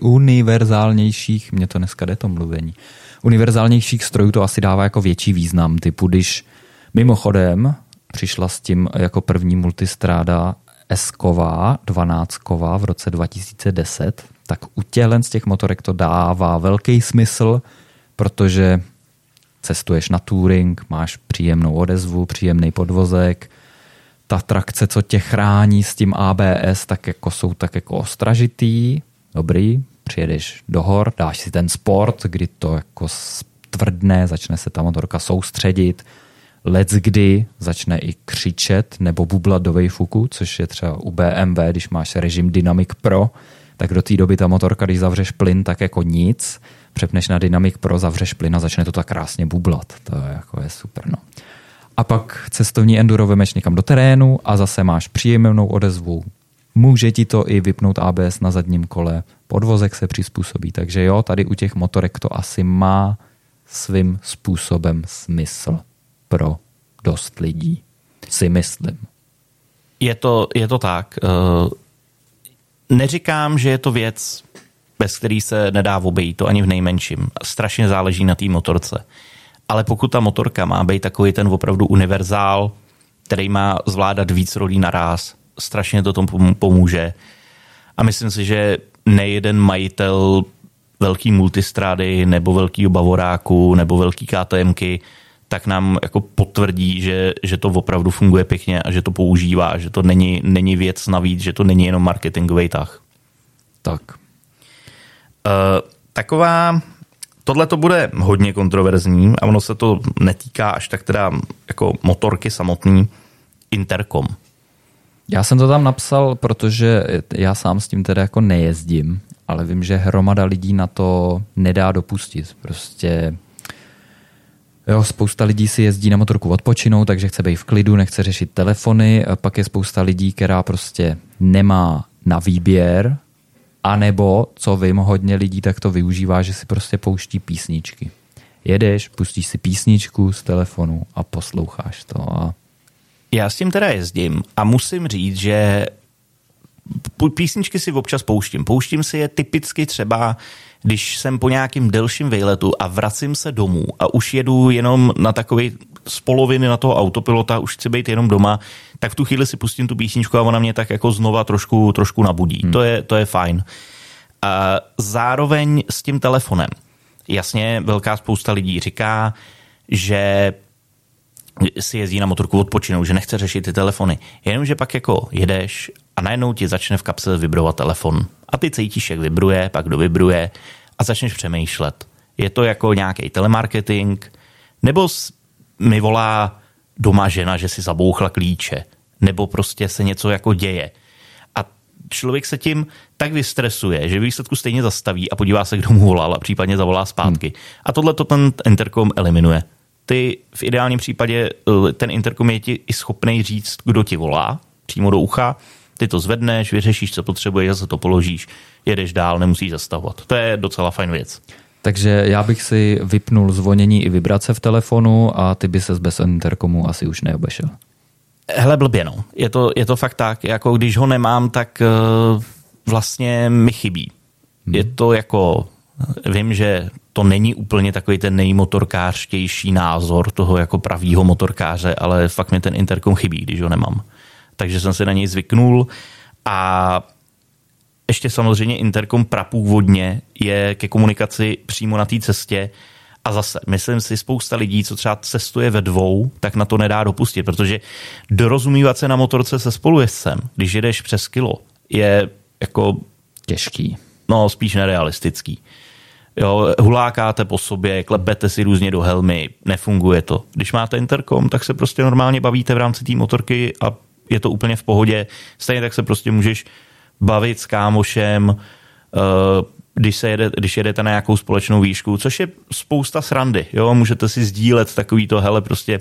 univerzálnějších, mě to dneska jde to mluvení, univerzálnějších strojů to asi dává jako větší význam. Typu, když mimochodem přišla s tím jako první multistráda S-ková, 12 v roce 2010, tak u těchto z těch motorek to dává velký smysl, protože cestuješ na touring, máš příjemnou odezvu, příjemný podvozek, ta trakce, co tě chrání s tím ABS, tak jako jsou tak jako ostražitý, dobrý, přijedeš do hor, dáš si ten sport, kdy to jako tvrdne, začne se ta motorka soustředit, let's kdy začne i křičet nebo bublat do vejfuku, což je třeba u BMW, když máš režim Dynamic Pro, tak do té doby ta motorka, když zavřeš plyn, tak jako nic, přepneš na Dynamic Pro, zavřeš plyn a začne to tak krásně bublat. To je jako je super, no a pak cestovní enduro vemeš někam do terénu a zase máš příjemnou odezvu. Může ti to i vypnout ABS na zadním kole, podvozek se přizpůsobí, takže jo, tady u těch motorek to asi má svým způsobem smysl pro dost lidí, si myslím. Je to, je to tak. Eh, neříkám, že je to věc, bez který se nedá obejít, to ani v nejmenším. Strašně záleží na té motorce ale pokud ta motorka má být takový ten opravdu univerzál, který má zvládat víc rolí naraz, strašně to tomu pomůže. A myslím si, že nejeden majitel velký multistrády nebo velký bavoráku nebo velký KTMky tak nám jako potvrdí, že, že to opravdu funguje pěkně a že to používá, že to není, není věc navíc, že to není jenom marketingový tah. Tak. Uh, taková tohle to bude hodně kontroverzní a ono se to netýká až tak teda jako motorky samotný, interkom. Já jsem to tam napsal, protože já sám s tím teda jako nejezdím, ale vím, že hromada lidí na to nedá dopustit. Prostě Jo, spousta lidí si jezdí na motorku odpočinou, takže chce být v klidu, nechce řešit telefony. Pak je spousta lidí, která prostě nemá na výběr, anebo, co vím, hodně lidí tak to využívá, že si prostě pouští písničky. Jedeš, pustíš si písničku z telefonu a posloucháš to. A... Já s tím teda jezdím a musím říct, že písničky si občas pouštím. Pouštím si je typicky třeba, když jsem po nějakým delším vejletu a vracím se domů a už jedu jenom na takový z poloviny na toho autopilota, už chci být jenom doma, tak v tu chvíli si pustím tu písničku a ona mě tak jako znova trošku, trošku nabudí. Hmm. To, je, to je fajn. A zároveň s tím telefonem. Jasně, velká spousta lidí říká, že si jezdí na motorku odpočinou, že nechce řešit ty telefony. Jenomže pak jako jedeš a najednou ti začne v kapse vibrovat telefon. A ty cítíš, jak vibruje, pak dovibruje a začneš přemýšlet. Je to jako nějaký telemarketing, nebo mi volá doma žena, že si zabouchla klíče, nebo prostě se něco jako děje. A člověk se tím tak vystresuje, že výsledku stejně zastaví a podívá se, kdo mu volal a případně zavolá zpátky. Hmm. A tohle to ten interkom eliminuje. Ty v ideálním případě eh, ten interkom je ti i schopný říct, kdo ti volá, přímo do ucha, ty to zvedneš, vyřešíš, co potřebuješ, zase to položíš, jedeš dál, nemusíš zastavovat. To je docela fajn věc. Takže já bych si vypnul zvonění i vibrace v telefonu a ty by se bez interkomu asi už neobešel. Hele, blbě no. Je to, je to fakt tak, jako když ho nemám, tak uh, vlastně mi chybí. Hmm. Je to jako, vím, že to není úplně takový ten nejmotorkářtější názor toho jako pravýho motorkáře, ale fakt mi ten interkom chybí, když ho nemám. Takže jsem si na něj zvyknul a ještě samozřejmě interkom prapůvodně je ke komunikaci přímo na té cestě a zase, myslím si, spousta lidí, co třeba cestuje ve dvou, tak na to nedá dopustit, protože dorozumívat se na motorce se spolujezdcem, když jedeš přes kilo, je jako... Těžký. No, spíš nerealistický. Jo, hulákáte po sobě, klepete si různě do helmy, nefunguje to. Když máte interkom, tak se prostě normálně bavíte v rámci té motorky a je to úplně v pohodě. Stejně tak se prostě můžeš bavit s kámošem, eh, když, se jede, když jedete na nějakou společnou výšku, což je spousta srandy. Jo? Můžete si sdílet takový to, hele, prostě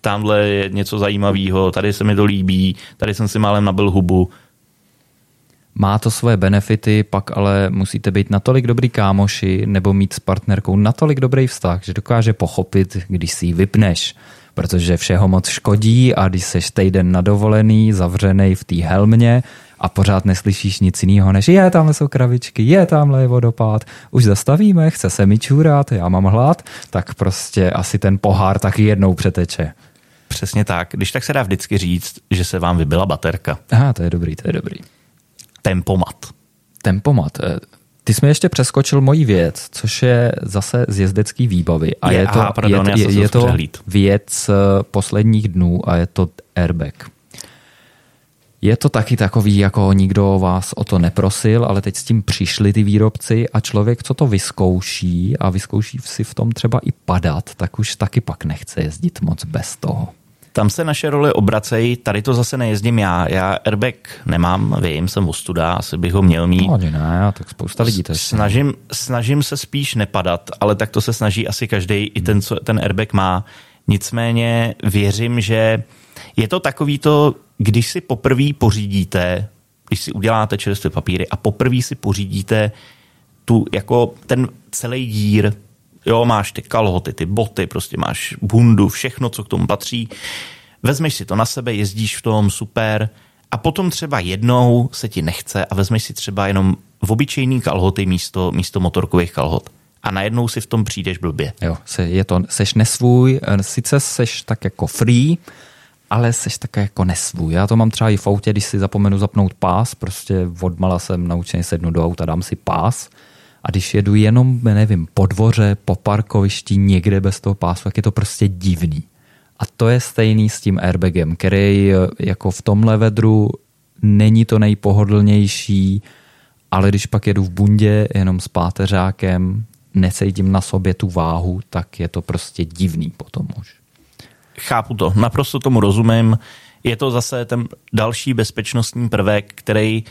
tamhle je něco zajímavého, tady se mi to líbí, tady jsem si málem nabil hubu. Má to svoje benefity, pak ale musíte být natolik dobrý kámoši nebo mít s partnerkou natolik dobrý vztah, že dokáže pochopit, když si ji vypneš protože všeho moc škodí a když seš týden na dovolený, zavřený v té helmě a pořád neslyšíš nic jiného, než je, tamhle jsou kravičky, je, tamhle je vodopád, už zastavíme, chce se mi čůrat, já mám hlad, tak prostě asi ten pohár taky jednou přeteče. Přesně tak. Když tak se dá vždycky říct, že se vám vybila baterka. Aha, to je dobrý, to je dobrý. Tempomat. Tempomat. Eh, ty jsi mi ještě přeskočil moji věc, což je zase z jezdecký výbavy. A je, je to, aha, pardon, je, je, je to věc eh, posledních dnů a je to airbag. Je to taky takový, jako nikdo vás o to neprosil, ale teď s tím přišli ty výrobci a člověk, co to vyzkouší a vyzkouší si v tom třeba i padat, tak už taky pak nechce jezdit moc bez toho. Tam se naše role obracejí, tady to zase nejezdím já. Já airbag nemám, vím, jsem ostuda, asi bych ho měl mít. No, ne, tak spousta lidí to snažím, snažím se spíš nepadat, ale tak to se snaží asi každý, i ten, co ten airbag má. Nicméně věřím, že je to takový to, když si poprvé pořídíte, když si uděláte čerstvé papíry a poprvé si pořídíte tu, jako ten celý dír, Jo, máš ty kalhoty, ty boty, prostě máš bundu, všechno, co k tomu patří. Vezmeš si to na sebe, jezdíš v tom, super. A potom třeba jednou se ti nechce a vezmeš si třeba jenom v obyčejný kalhoty místo, místo motorkových kalhot. A najednou si v tom přijdeš blbě. Jo, je to, seš nesvůj, sice seš tak jako free, ale seš také jako nesvůj. Já to mám třeba i v autě, když si zapomenu zapnout pás, prostě odmala jsem naučený sednout do auta, dám si pás a když jedu jenom, nevím, po dvoře, po parkovišti, někde bez toho pásu, tak je to prostě divný. A to je stejný s tím airbagem, který jako v tomhle vedru není to nejpohodlnější, ale když pak jedu v bundě jenom s páteřákem, necítím na sobě tu váhu, tak je to prostě divný potom už. Chápu to, naprosto tomu rozumím. Je to zase ten další bezpečnostní prvek, který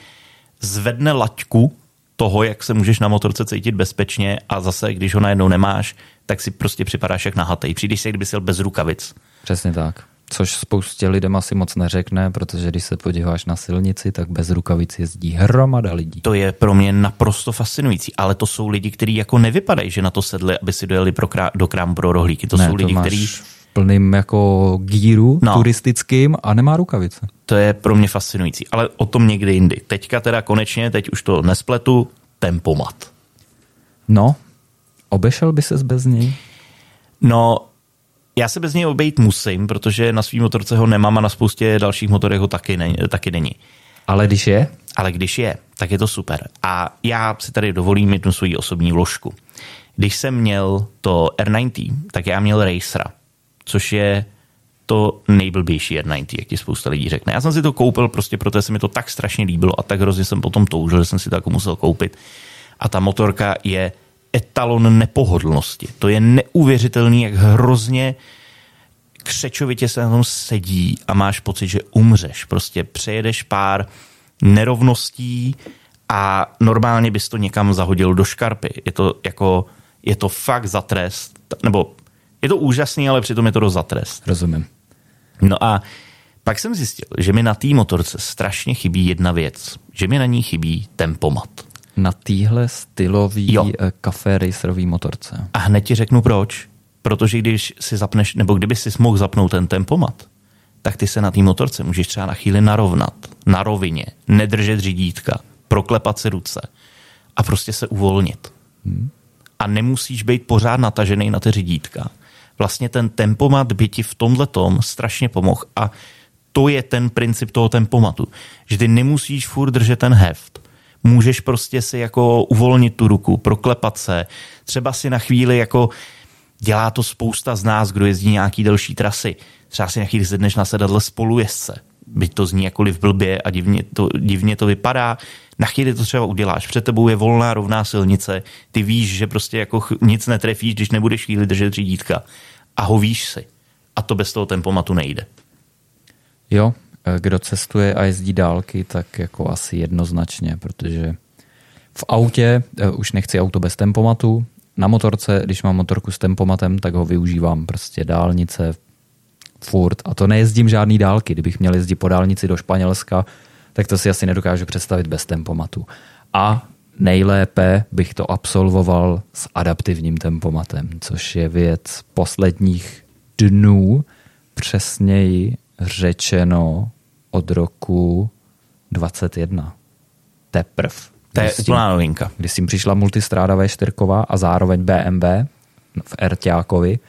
zvedne laťku toho, jak se můžeš na motorce cítit bezpečně a zase, když ho najednou nemáš, tak si prostě připadáš jak nahatej. Přijdeš se, kdyby jsi bez rukavic. Přesně tak. Což spoustě lidem asi moc neřekne, protože když se podíváš na silnici, tak bez rukavic jezdí hromada lidí. To je pro mě naprosto fascinující, ale to jsou lidi, kteří jako nevypadají, že na to sedli, aby si dojeli pro krá- do krámu pro rohlíky. To ne, jsou lidi, to kteří v plným jako gíru No. turistickým a nemá rukavice. To je pro mě fascinující, ale o tom někdy jindy. Teďka teda konečně, teď už to nespletu, tempomat. No, obešel by ses bez něj? No, já se bez něj obejít musím, protože na svým motorce ho nemám a na spoustě dalších motorech ho taky, ne, taky není. Ale když je, Ale když je, tak je to super. A já si tady dovolím jednu svoji osobní vložku. Když jsem měl to R90, tak já měl Racera, což je to nejblbější R90, jak ti spousta lidí řekne. Já jsem si to koupil prostě, protože se mi to tak strašně líbilo a tak hrozně jsem potom toužil, že jsem si to jako musel koupit. A ta motorka je etalon nepohodlnosti. To je neuvěřitelný, jak hrozně křečovitě se na tom sedí a máš pocit, že umřeš. Prostě přejedeš pár nerovností a normálně bys to někam zahodil do škarpy. Je to jako, je to fakt za trest, nebo je to úžasný, ale přitom je to dost za trest. rozumím. No a pak jsem zjistil, že mi na té motorce strašně chybí jedna věc, že mi na ní chybí tempomat. Na týhle stylový Jo. eh, kafé racerový motorce. A hned ti řeknu proč. Protože když si zapneš, nebo kdyby si mohl zapnout ten tempomat, tak ty se na té motorce můžeš třeba na chvíli narovnat, na rovině, nedržet řídítka, proklepat si ruce a prostě se uvolnit. A nemusíš být pořád natažený na ty řídítka. Vlastně ten tempomat by ti v tomhle tom strašně pomohl a to je ten princip toho tempomatu, že ty nemusíš furt držet ten heft. Můžeš prostě si jako uvolnit tu ruku, proklepat se, třeba si na chvíli jako dělá to spousta z nás, kdo jezdí nějaký delší trasy. Třeba si na chvíli sedneš na sedadle spolujezdce. Byť to zní jakkoliv blbě a divně to, divně to vypadá. Na chvíli to třeba uděláš. Před tebou je volná rovná silnice. Ty víš, že prostě jako nic netrefíš, když nebudeš chvíli držet řídítka. A hovíš si. A to bez toho tempomatu nejde. Jo, eh, kdo cestuje a jezdí dálky, tak jako asi jednoznačně, protože v autě eh, už nechci auto bez tempomatu, na motorce, když mám motorku s tempomatem, tak ho využívám prostě dálnice furt a to nejezdím žádný dálky. Kdybych měl jezdit po dálnici do Španělska, tak to si asi nedokážu představit bez tempomatu. A nejlépe bych to absolvoval s adaptivním tempomatem, což je věc posledních dnů, přesněji řečeno od roku 21. Teprv. To je úplná novinka. kdy s tím přišla multistráda V4 a zároveň BMW v Erťákovi.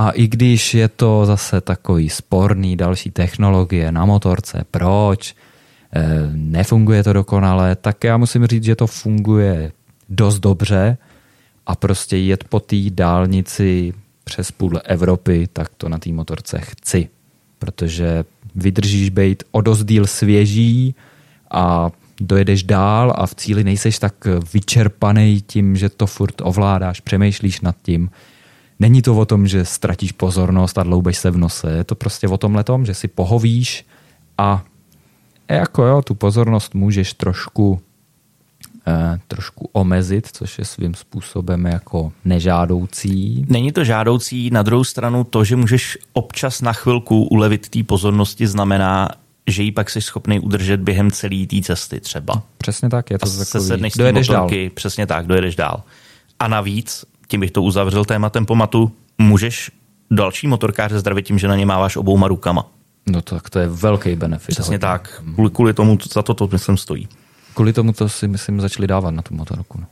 A i když je to zase takový sporný další technologie na motorce, proč, eh, nefunguje to dokonale, tak já musím říct, že to funguje dost dobře a prostě jet po té dálnici přes půl Evropy, tak to na té motorce chci, protože vydržíš být o dost díl svěží a dojedeš dál a v cíli nejseš tak vyčerpaný tím, že to furt ovládáš, přemýšlíš nad tím. Není to o tom, že ztratíš pozornost a dloubeš se v nose. Je to prostě o tomhle tom, že si pohovíš a jako jo, tu pozornost můžeš trošku eh, trošku omezit, což je svým způsobem jako nežádoucí. Není to žádoucí, na druhou stranu to, že můžeš občas na chvilku ulevit té pozornosti, znamená, že ji pak jsi schopný udržet během celé té cesty třeba. Přesně tak, je to se takový. sedneš z té Dojedeš dál. motorky, přesně tak, dojedeš dál. A navíc, tím bych to uzavřel tématem pomatu, můžeš další motorkáře zdravit tím, že na ně máváš obouma rukama. No tak to je velký benefit. Přesně hodně. tak. Kvůli, kvůli tomu za to to myslím stojí. Kvůli tomu to si myslím začali dávat na tu motorku. No.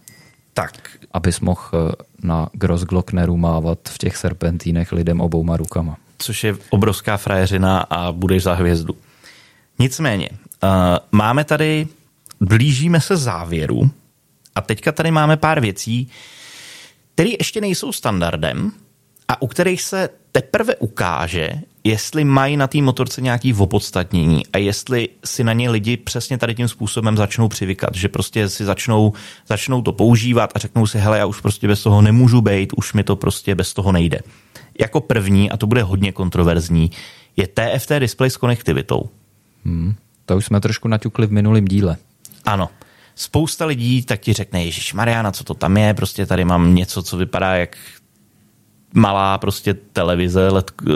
Tak, Abys mohl eh, na Grossglockneru mávat v těch serpentínech lidem obouma rukama. což je obrovská frajeřina a budeš za hvězdu. Nicméně, uh, máme tady, blížíme se závěru a teďka tady máme pár věcí, které ještě nejsou standardem a u kterých se teprve ukáže, jestli mají na té motorce nějaký opodstatnění a jestli si na ně lidi přesně tady tím způsobem začnou přivykat, že prostě si začnou, začnou to používat a řeknou si, hele, já už prostě bez toho nemůžu být, už mi to prostě bez toho nejde. Jako první, a to bude hodně kontroverzní, je TFT display s konektivitou. Hmm. To už jsme trošku naťukli v minulém díle. Ano. Spousta lidí tak ti řekne, Ježíš Mariana, co to tam je, prostě tady mám něco, co vypadá jak malá prostě televize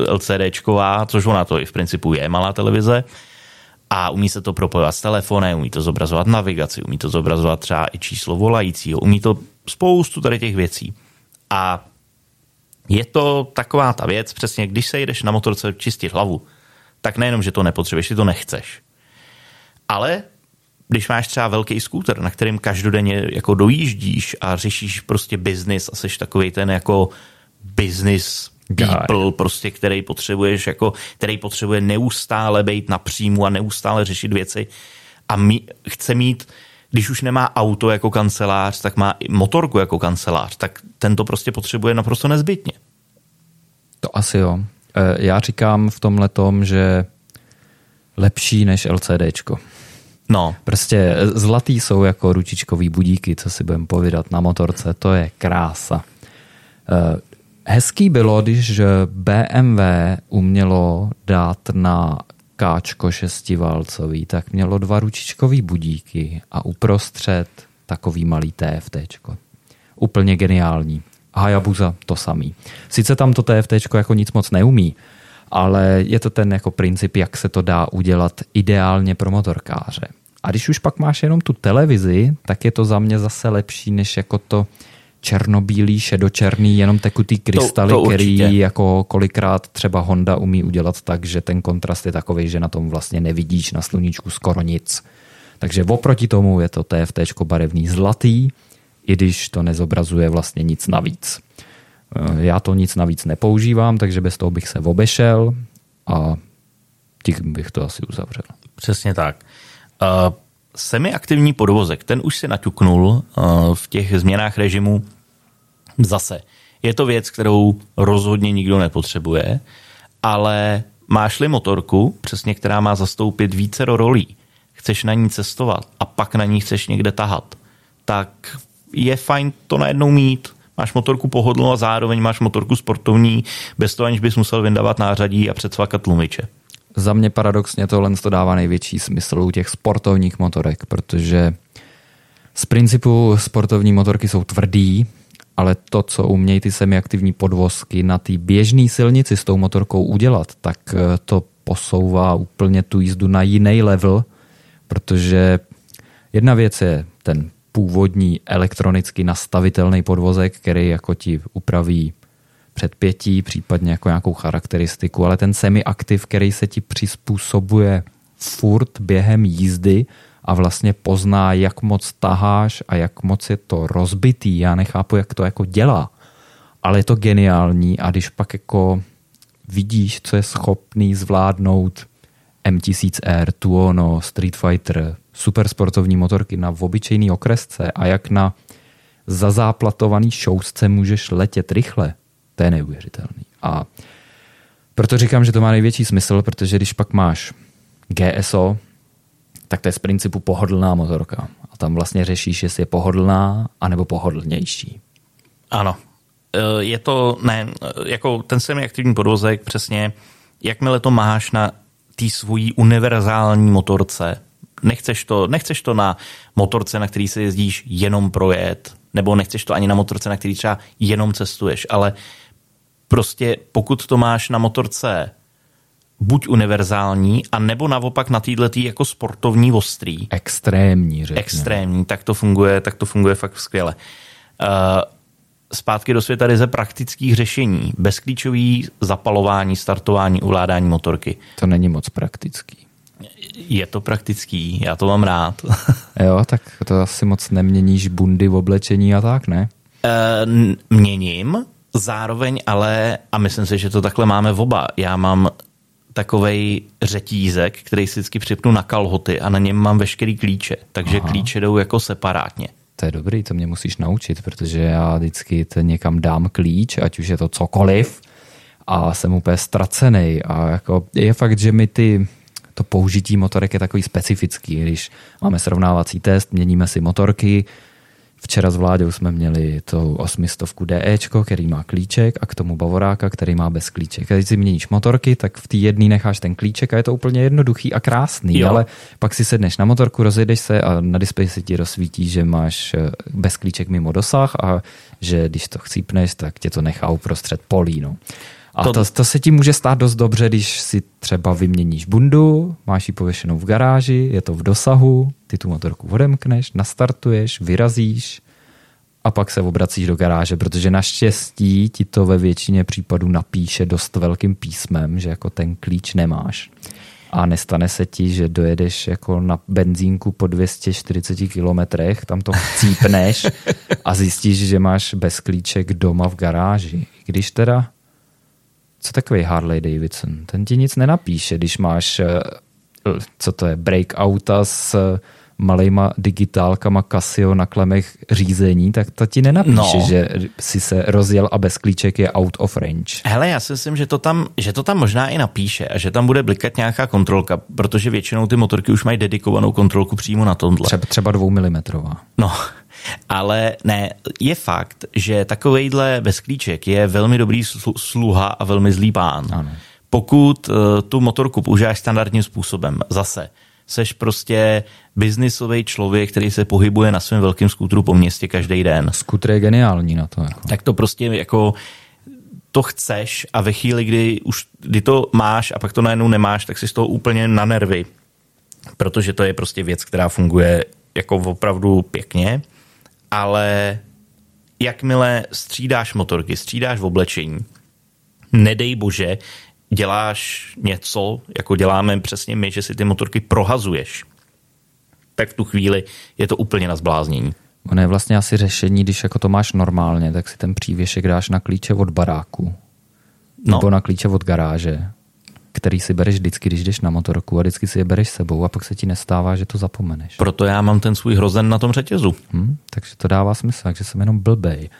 LCDčková, což ona to i v principu je malá televize a umí se to propojovat s telefonem, umí to zobrazovat navigaci, umí to zobrazovat třeba i číslo volajícího, umí to spoustu tady těch věcí. A je to taková ta věc, přesně když se jdeš na motorce čistit hlavu, tak nejenom, že to nepotřebuješ, ty to nechceš. Ale když máš třeba velký skúter, na kterým každodenně jako dojíždíš a řešíš prostě biznis a seš takový ten jako business people, prostě, který potřebuješ, jako, který potřebuje neustále být na příjmu a neustále řešit věci a mý, chce mít, když už nemá auto jako kancelář, tak má i motorku jako kancelář, tak ten to prostě potřebuje naprosto nezbytně. To asi jo. E, já říkám v tomhle tom, že lepší než LCDčko. No. Prostě zlatý jsou jako ručičkový budíky, co si budeme povídat na motorce, to je krása. E, Hezký bylo, když BMW umělo dát na káčko šestiválcový, tak mělo dva ručičkový budíky a uprostřed takový malý TFT. Úplně geniální. Hayabusa to samý. Sice tam to TFT jako nic moc neumí, ale je to ten jako princip, jak se to dá udělat ideálně pro motorkáře. A když už pak máš jenom tu televizi, tak je to za mě zase lepší, než jako to černobílý, šedočerný, jenom tekutý krystaly, to, to který jako kolikrát třeba Honda umí udělat tak, že ten kontrast je takový, že na tom vlastně nevidíš na sluníčku skoro nic. Takže oproti tomu je to TFT barevný zlatý, i když to nezobrazuje vlastně nic navíc. Eh, já to nic navíc nepoužívám, takže bez toho bych se obešel a tím bych to asi uzavřel. Přesně tak. Uh, semiaktivní podvozek, ten už se naťuknul uh, v těch změnách režimu zase. Je to věc, kterou rozhodně nikdo nepotřebuje, ale máš-li motorku, přesně která má zastoupit více rolí, chceš na ní cestovat a pak na ní chceš někde tahat, tak je fajn to najednou mít. Máš motorku pohodlnou a zároveň máš motorku sportovní, bez toho aniž bys musel vyndávat nářadí a předsvakat tlumiče. Za mě paradoxně tohle to dává největší smysl u těch sportovních motorek, protože z principu sportovní motorky jsou tvrdý, ale to, co umějí ty semiaktivní podvozky na té běžné silnici s tou motorkou udělat, tak eh, to posouvá úplně tu jízdu na jiný level, protože jedna věc je ten původní elektronicky nastavitelný podvozek, který jako ti upraví předpětí, případně jako nějakou charakteristiku, ale ten semi-aktiv, který se ti přizpůsobuje furt během jízdy a vlastně pozná, jak moc taháš a jak moc je to rozbitý. Já nechápu, jak to jako dělá, ale je to geniální a když pak jako vidíš, co je schopný zvládnout M1000R, Tuono, Street Fighter, super sportovní motorky na obyčejný okresce a jak na zazáplatovaný šousce můžeš letět rychle, to je neuvěřitelný. A proto říkám, že to má největší smysl, protože když pak máš GSO, tak to je z principu pohodlná motorka. A tam vlastně řešíš, jestli je pohodlná, anebo pohodlnější. Ano. E, je to, ne, jako ten semi-aktivní podvozek přesně, jakmile to máš na té svojí univerzální motorce, nechceš to, nechceš to na motorce, na který se jezdíš jenom projet, nebo nechceš to ani na motorce, na který třeba jenom cestuješ, ale prostě pokud to máš na motorce buď univerzální, a nebo naopak na této jako sportovní ostrý. Extrémní, řekněme. Extrémní, tak to funguje, tak to funguje fakt skvěle. Uh, zpátky do světa ryze praktických řešení. Bezklíčový zapalování, startování, ovládání motorky. To není moc praktický. Je to praktický, já to mám rád. jo, tak to asi moc neměníš bundy v oblečení a tak, ne? Uh, měním, zároveň ale, a myslím si, že to takhle máme v oba, já mám takový řetízek, který si vždycky připnu na kalhoty a na něm mám veškerý klíče, takže Aha. klíče jdou jako separátně. To je dobrý, to mě musíš naučit, protože já vždycky někam dám klíč, ať už je to cokoliv a jsem úplně ztracený a jako je fakt, že mi ty to použití motorek je takový specifický, když máme srovnávací test, měníme si motorky, Včera s Vláďou jsme měli to 800 DEčko, který má klíček a k tomu Bavoráka, který má bez klíček. A když si měníš motorky, tak v té jedné necháš ten klíček a je to úplně jednoduchý a krásný, jo. ale pak si sedneš na motorku, rozjedeš se a na displeji se ti rozsvítí, že máš eh, bez klíček mimo dosah a že když to chcípneš, tak tě to nechá uprostřed polí. No. A to, to, to se ti může stát dost dobře, když si třeba vyměníš bundu, máš ji pověšenou v garáži, je to v dosahu, ty tu motorku odemkneš, nastartuješ, vyrazíš a pak se obracíš do garáže, protože naštěstí ti to ve většině případů napíše dost velkým písmem, že jako ten klíč nemáš. A nestane se ti, že dojedeš jako na benzínku po 240 kilometrech, tam to cípneš a zjistíš, že máš bez klíček doma v garáži. Když teda co takový Harley Davidson? Ten ti nic nenapíše, když máš, eh, co to je, breakouta s malejma digitálkama Casio na klemech řízení, tak to ti nenapíše, no. že si se rozjel a bez klíček je out of range. Hele, já si myslím, že to, tam, že to tam možná i napíše a že tam bude blikat nějaká kontrolka, protože většinou ty motorky už mají dedikovanou kontrolku přímo na tomhle. Třeba, třeba dvoumilimetrová. No, ale ne, je fakt, že takovejhle bezklíček je velmi dobrý sluha a velmi zlý pán. Ano. Pokud uh, tu motorku používáš standardním způsobem, zase, seš prostě biznisový člověk, který se pohybuje na svém velkém skútru po městě každý den. Skútr je geniální na to. Jako. Tak to prostě jako to chceš a ve chvíli, kdy už kdy to máš a pak to najednou nemáš, tak si z toho úplně na nervy. Protože to je prostě věc, která funguje jako opravdu pěkně ale jakmile střídáš motorky, střídáš v oblečení, nedej bože, děláš něco, jako děláme přesně my, že si ty motorky prohazuješ, tak v tu chvíli je to úplně na zbláznění. Ono je vlastně asi řešení, když jako to máš normálně, tak si ten přívěšek dáš na klíče od baráku. No. Nebo na klíče od garáže který si bereš vždycky, když jdeš na motorku a vždycky si je bereš sebou a pak se ti nestává, že to zapomeneš. Proto já mám ten svůj hrozen na tom řetězu. Hmm, takže to dává smysl, takže jsem jenom blbej.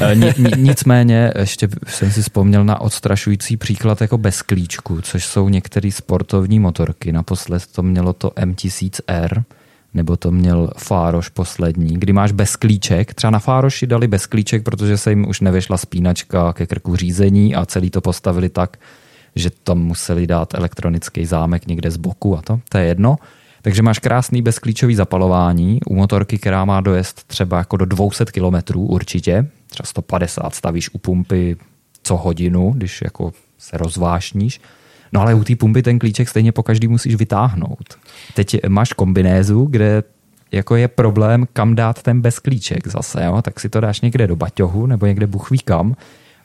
Eh, nicméně ještě jsem si vzpomněl na odstrašující příklad jako bez klíčku, což jsou některé sportovní motorky. Naposled to mělo to M1000R, nebo to měl Fároš poslední, kdy máš bez klíček. Třeba na Fároši dali bez klíček, protože se jim už nevyšla spínačka ke krku řízení a celý to postavili tak, že tam museli dát elektronický zámek někde z boku a to, to je jedno. Takže máš krásný bezklíčový zapalování u motorky, která má dojezd třeba jako do 200 km určitě, třeba 150 stavíš u pumpy co hodinu, když jako se rozvášníš. No ale u té pumpy ten klíček stejně po každý musíš vytáhnout. Teď máš kombinézu, kde jako je problém, kam dát ten bezklíček zase, jo? tak si to dáš někde do baťohu nebo někde buchví kam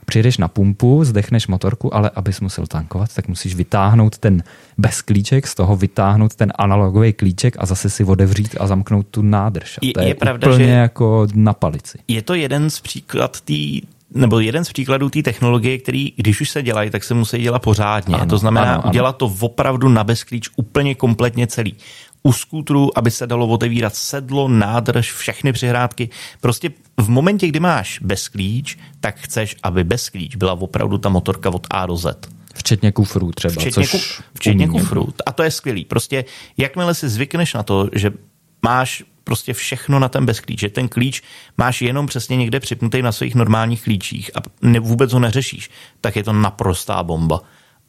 přijedeš na pumpu, zdechneš motorku, ale abys musel tankovat, tak musíš vytáhnout ten bez klíček, z toho vytáhnout ten analogový klíček a zase si otevřít a zamknout tu nádrž. A to je, je pravda, úplně že jako na palici. Je to jeden z příklad tý, nebo jeden z příkladů té technologie, který, když už se dělají, tak se musí dělat pořádně. Ano, to znamená ano, ano. udělat to opravdu na bezklíč úplně kompletně celý u skútru, aby se dalo otevírat sedlo, nádrž, všechny přihrádky. Prostě v momentě, kdy máš bez klíč, tak chceš, aby bez klíč byla opravdu ta motorka od A do Z. Včetně kufrů třeba. Včetně, což včetně kufrů. A to je skvělý. Prostě jakmile si zvykneš na to, že máš prostě všechno na ten bezklíč, že ten klíč máš jenom přesně někde připnutý na svých normálních klíčích a ne, vůbec ho neřešíš, tak je to naprostá bomba.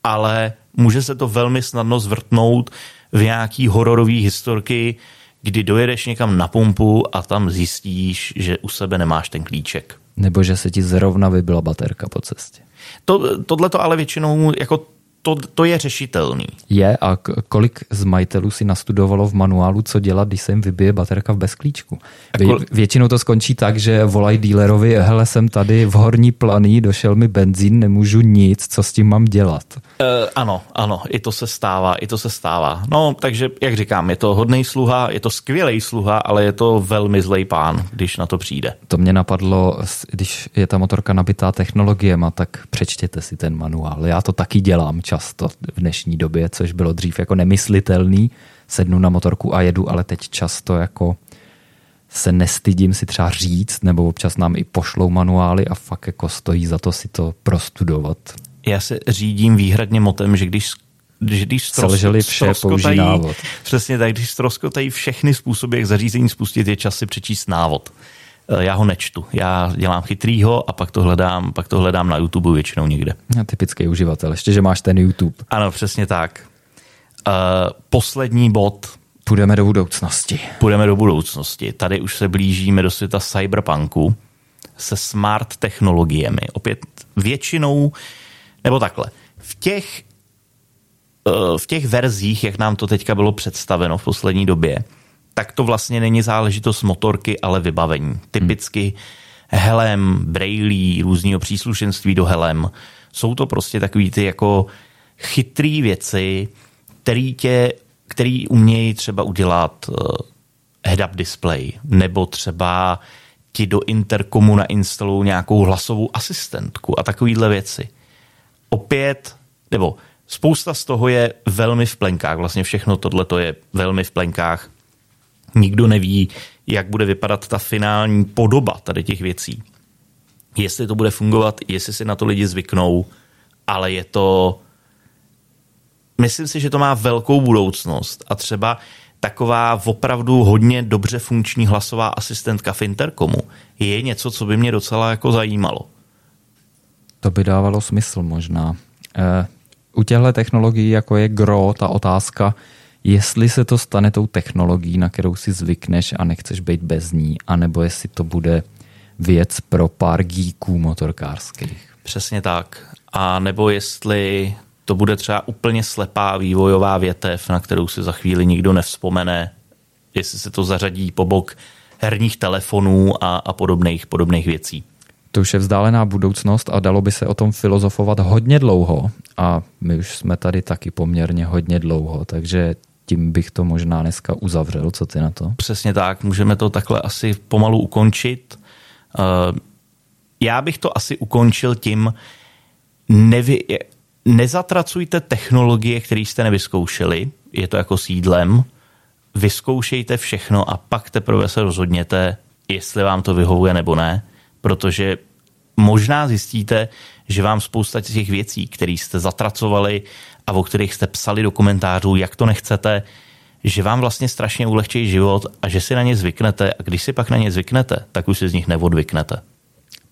Ale může se to velmi snadno zvrtnout v nějaký hororový historky, kdy dojedeš někam na pumpu a tam zjistíš, že u sebe nemáš ten klíček. Nebo že se ti zrovna vybila baterka po cestě. To, tohle to ale většinou jako to, to je řešitelný. Je a kolik z majitelů si nastudovalo v manuálu, co dělat, když se jim vybije baterka v bezklíčku. Kol... Většinou to skončí tak, že volají dílerovi, hele, jsem tady v horní planý, došel mi benzín, nemůžu nic, co s tím mám dělat. Uh, ano, ano, i to se stává, i to se stává. No, takže, jak říkám, je to hodný sluha, je to skvělý sluha, ale je to velmi zlej pán, když na to přijde. To mě napadlo, když je ta motorka nabitá technologiema, tak přečtěte si ten manuál. Já to taky dělám často v dnešní době, což bylo dřív jako nemyslitelný. Sednu na motorku a jedu, ale teď často jako se nestydím si třeba říct, nebo občas nám i pošlou manuály a fakt jako stojí za to si to prostudovat. Já se řídím výhradně motem, že když že když Selželi vše, návod. Přesně tak, když ztroskotají všechny způsoby, jak zařízení spustit, je čas si přečíst návod. Eh, já ho nečtu. Já dělám chytrýho a pak to hledám, pak to hledám na YouTube většinou někde. A typický uživatel, ještě, že máš ten YouTube. Ano, přesně tak. Uh, poslední bod. Půjdeme do budoucnosti. Půjdeme do budoucnosti. Tady už se blížíme do světa cyberpunku se smart technologiemi. Opět většinou, nebo takhle, v těch, uh, v těch verzích, jak nám to teďka bylo představeno v poslední době, tak to vlastně není záležitost motorky, ale vybavení. Typicky helem, brailí, různého příslušenství do helem. Jsou to prostě takový ty jako chytrý věci, který tě, který umějí třeba udělat uh, head-up display, nebo třeba ti do interkomu nainstalují nějakou hlasovou asistentku a takovýhle věci. Opět, nebo spousta z toho je velmi v plenkách, vlastně všechno tohle je velmi v plenkách Nikdo neví, jak bude vypadat ta finální podoba tady těch věcí. Jestli to bude fungovat, jestli si na to lidi zvyknou, ale je to... Myslím si, že to má velkou budoucnost a třeba taková opravdu hodně dobře funkční hlasová asistentka v Intercomu je něco, co by mě docela jako zajímalo. To by dávalo smysl možná. E, u těchto technologií, jako je GRO, ta otázka, jestli se to stane tou technologií, na kterou si zvykneš a nechceš být bez ní, anebo jestli to bude věc pro pár geeků motorkářských. Přesně tak. A nebo jestli to bude třeba úplně slepá vývojová větev, na kterou si za chvíli nikdo nevzpomene, jestli se to zařadí po bok herních telefonů a, a podobných, podobných věcí. To už je vzdálená budoucnost a dalo by se o tom filozofovat hodně dlouho a my už jsme tady taky poměrně hodně dlouho, takže tím bych to možná dneska uzavřel. Co ty na to? Přesně tak, můžeme to takhle asi pomalu ukončit. Eh, já bych to asi ukončil tím, nevy, nezatracujte technologie, které jste nevyzkoušeli, je to jako sídlem, vyzkoušejte všechno a pak teprve se rozhodněte, jestli vám to vyhovuje nebo ne, protože možná zjistíte, že vám spousta těch věcí, které jste zatracovali a o kterých jste psali do komentářů, jak to nechcete, že vám vlastně strašně ulehčí život a že si na ně zvyknete a když si pak na ně zvyknete, tak už si z nich neodvyknete.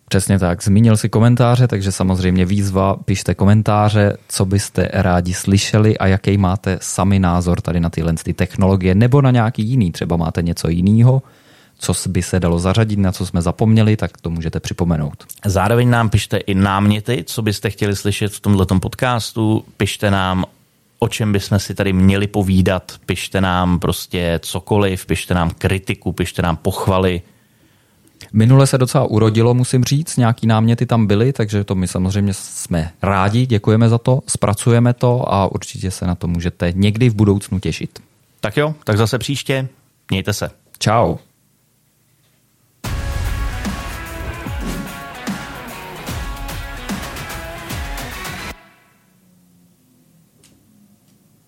Přesně tak. Zmínil si komentáře, takže samozřejmě výzva, pište komentáře, co byste rádi slyšeli a jaký máte sami názor tady na tyhle ty technologie nebo na nějaký jiný. Třeba máte něco jiného, co by se dalo zařadit, na co jsme zapomněli, tak to můžete připomenout. Zároveň nám pište i náměty, co byste chtěli slyšet v tomto podcastu. Pište nám, o čem bychom si tady měli povídat. Pište nám prostě cokoliv, pište nám kritiku, pište nám pochvaly. Minule se docela urodilo, musím říct, nějaký náměty tam byly, takže to my samozřejmě jsme rádi, děkujeme za to, zpracujeme to a určitě se na to můžete někdy v budoucnu těšit. Tak jo, tak zase příště, mějte se. Ciao.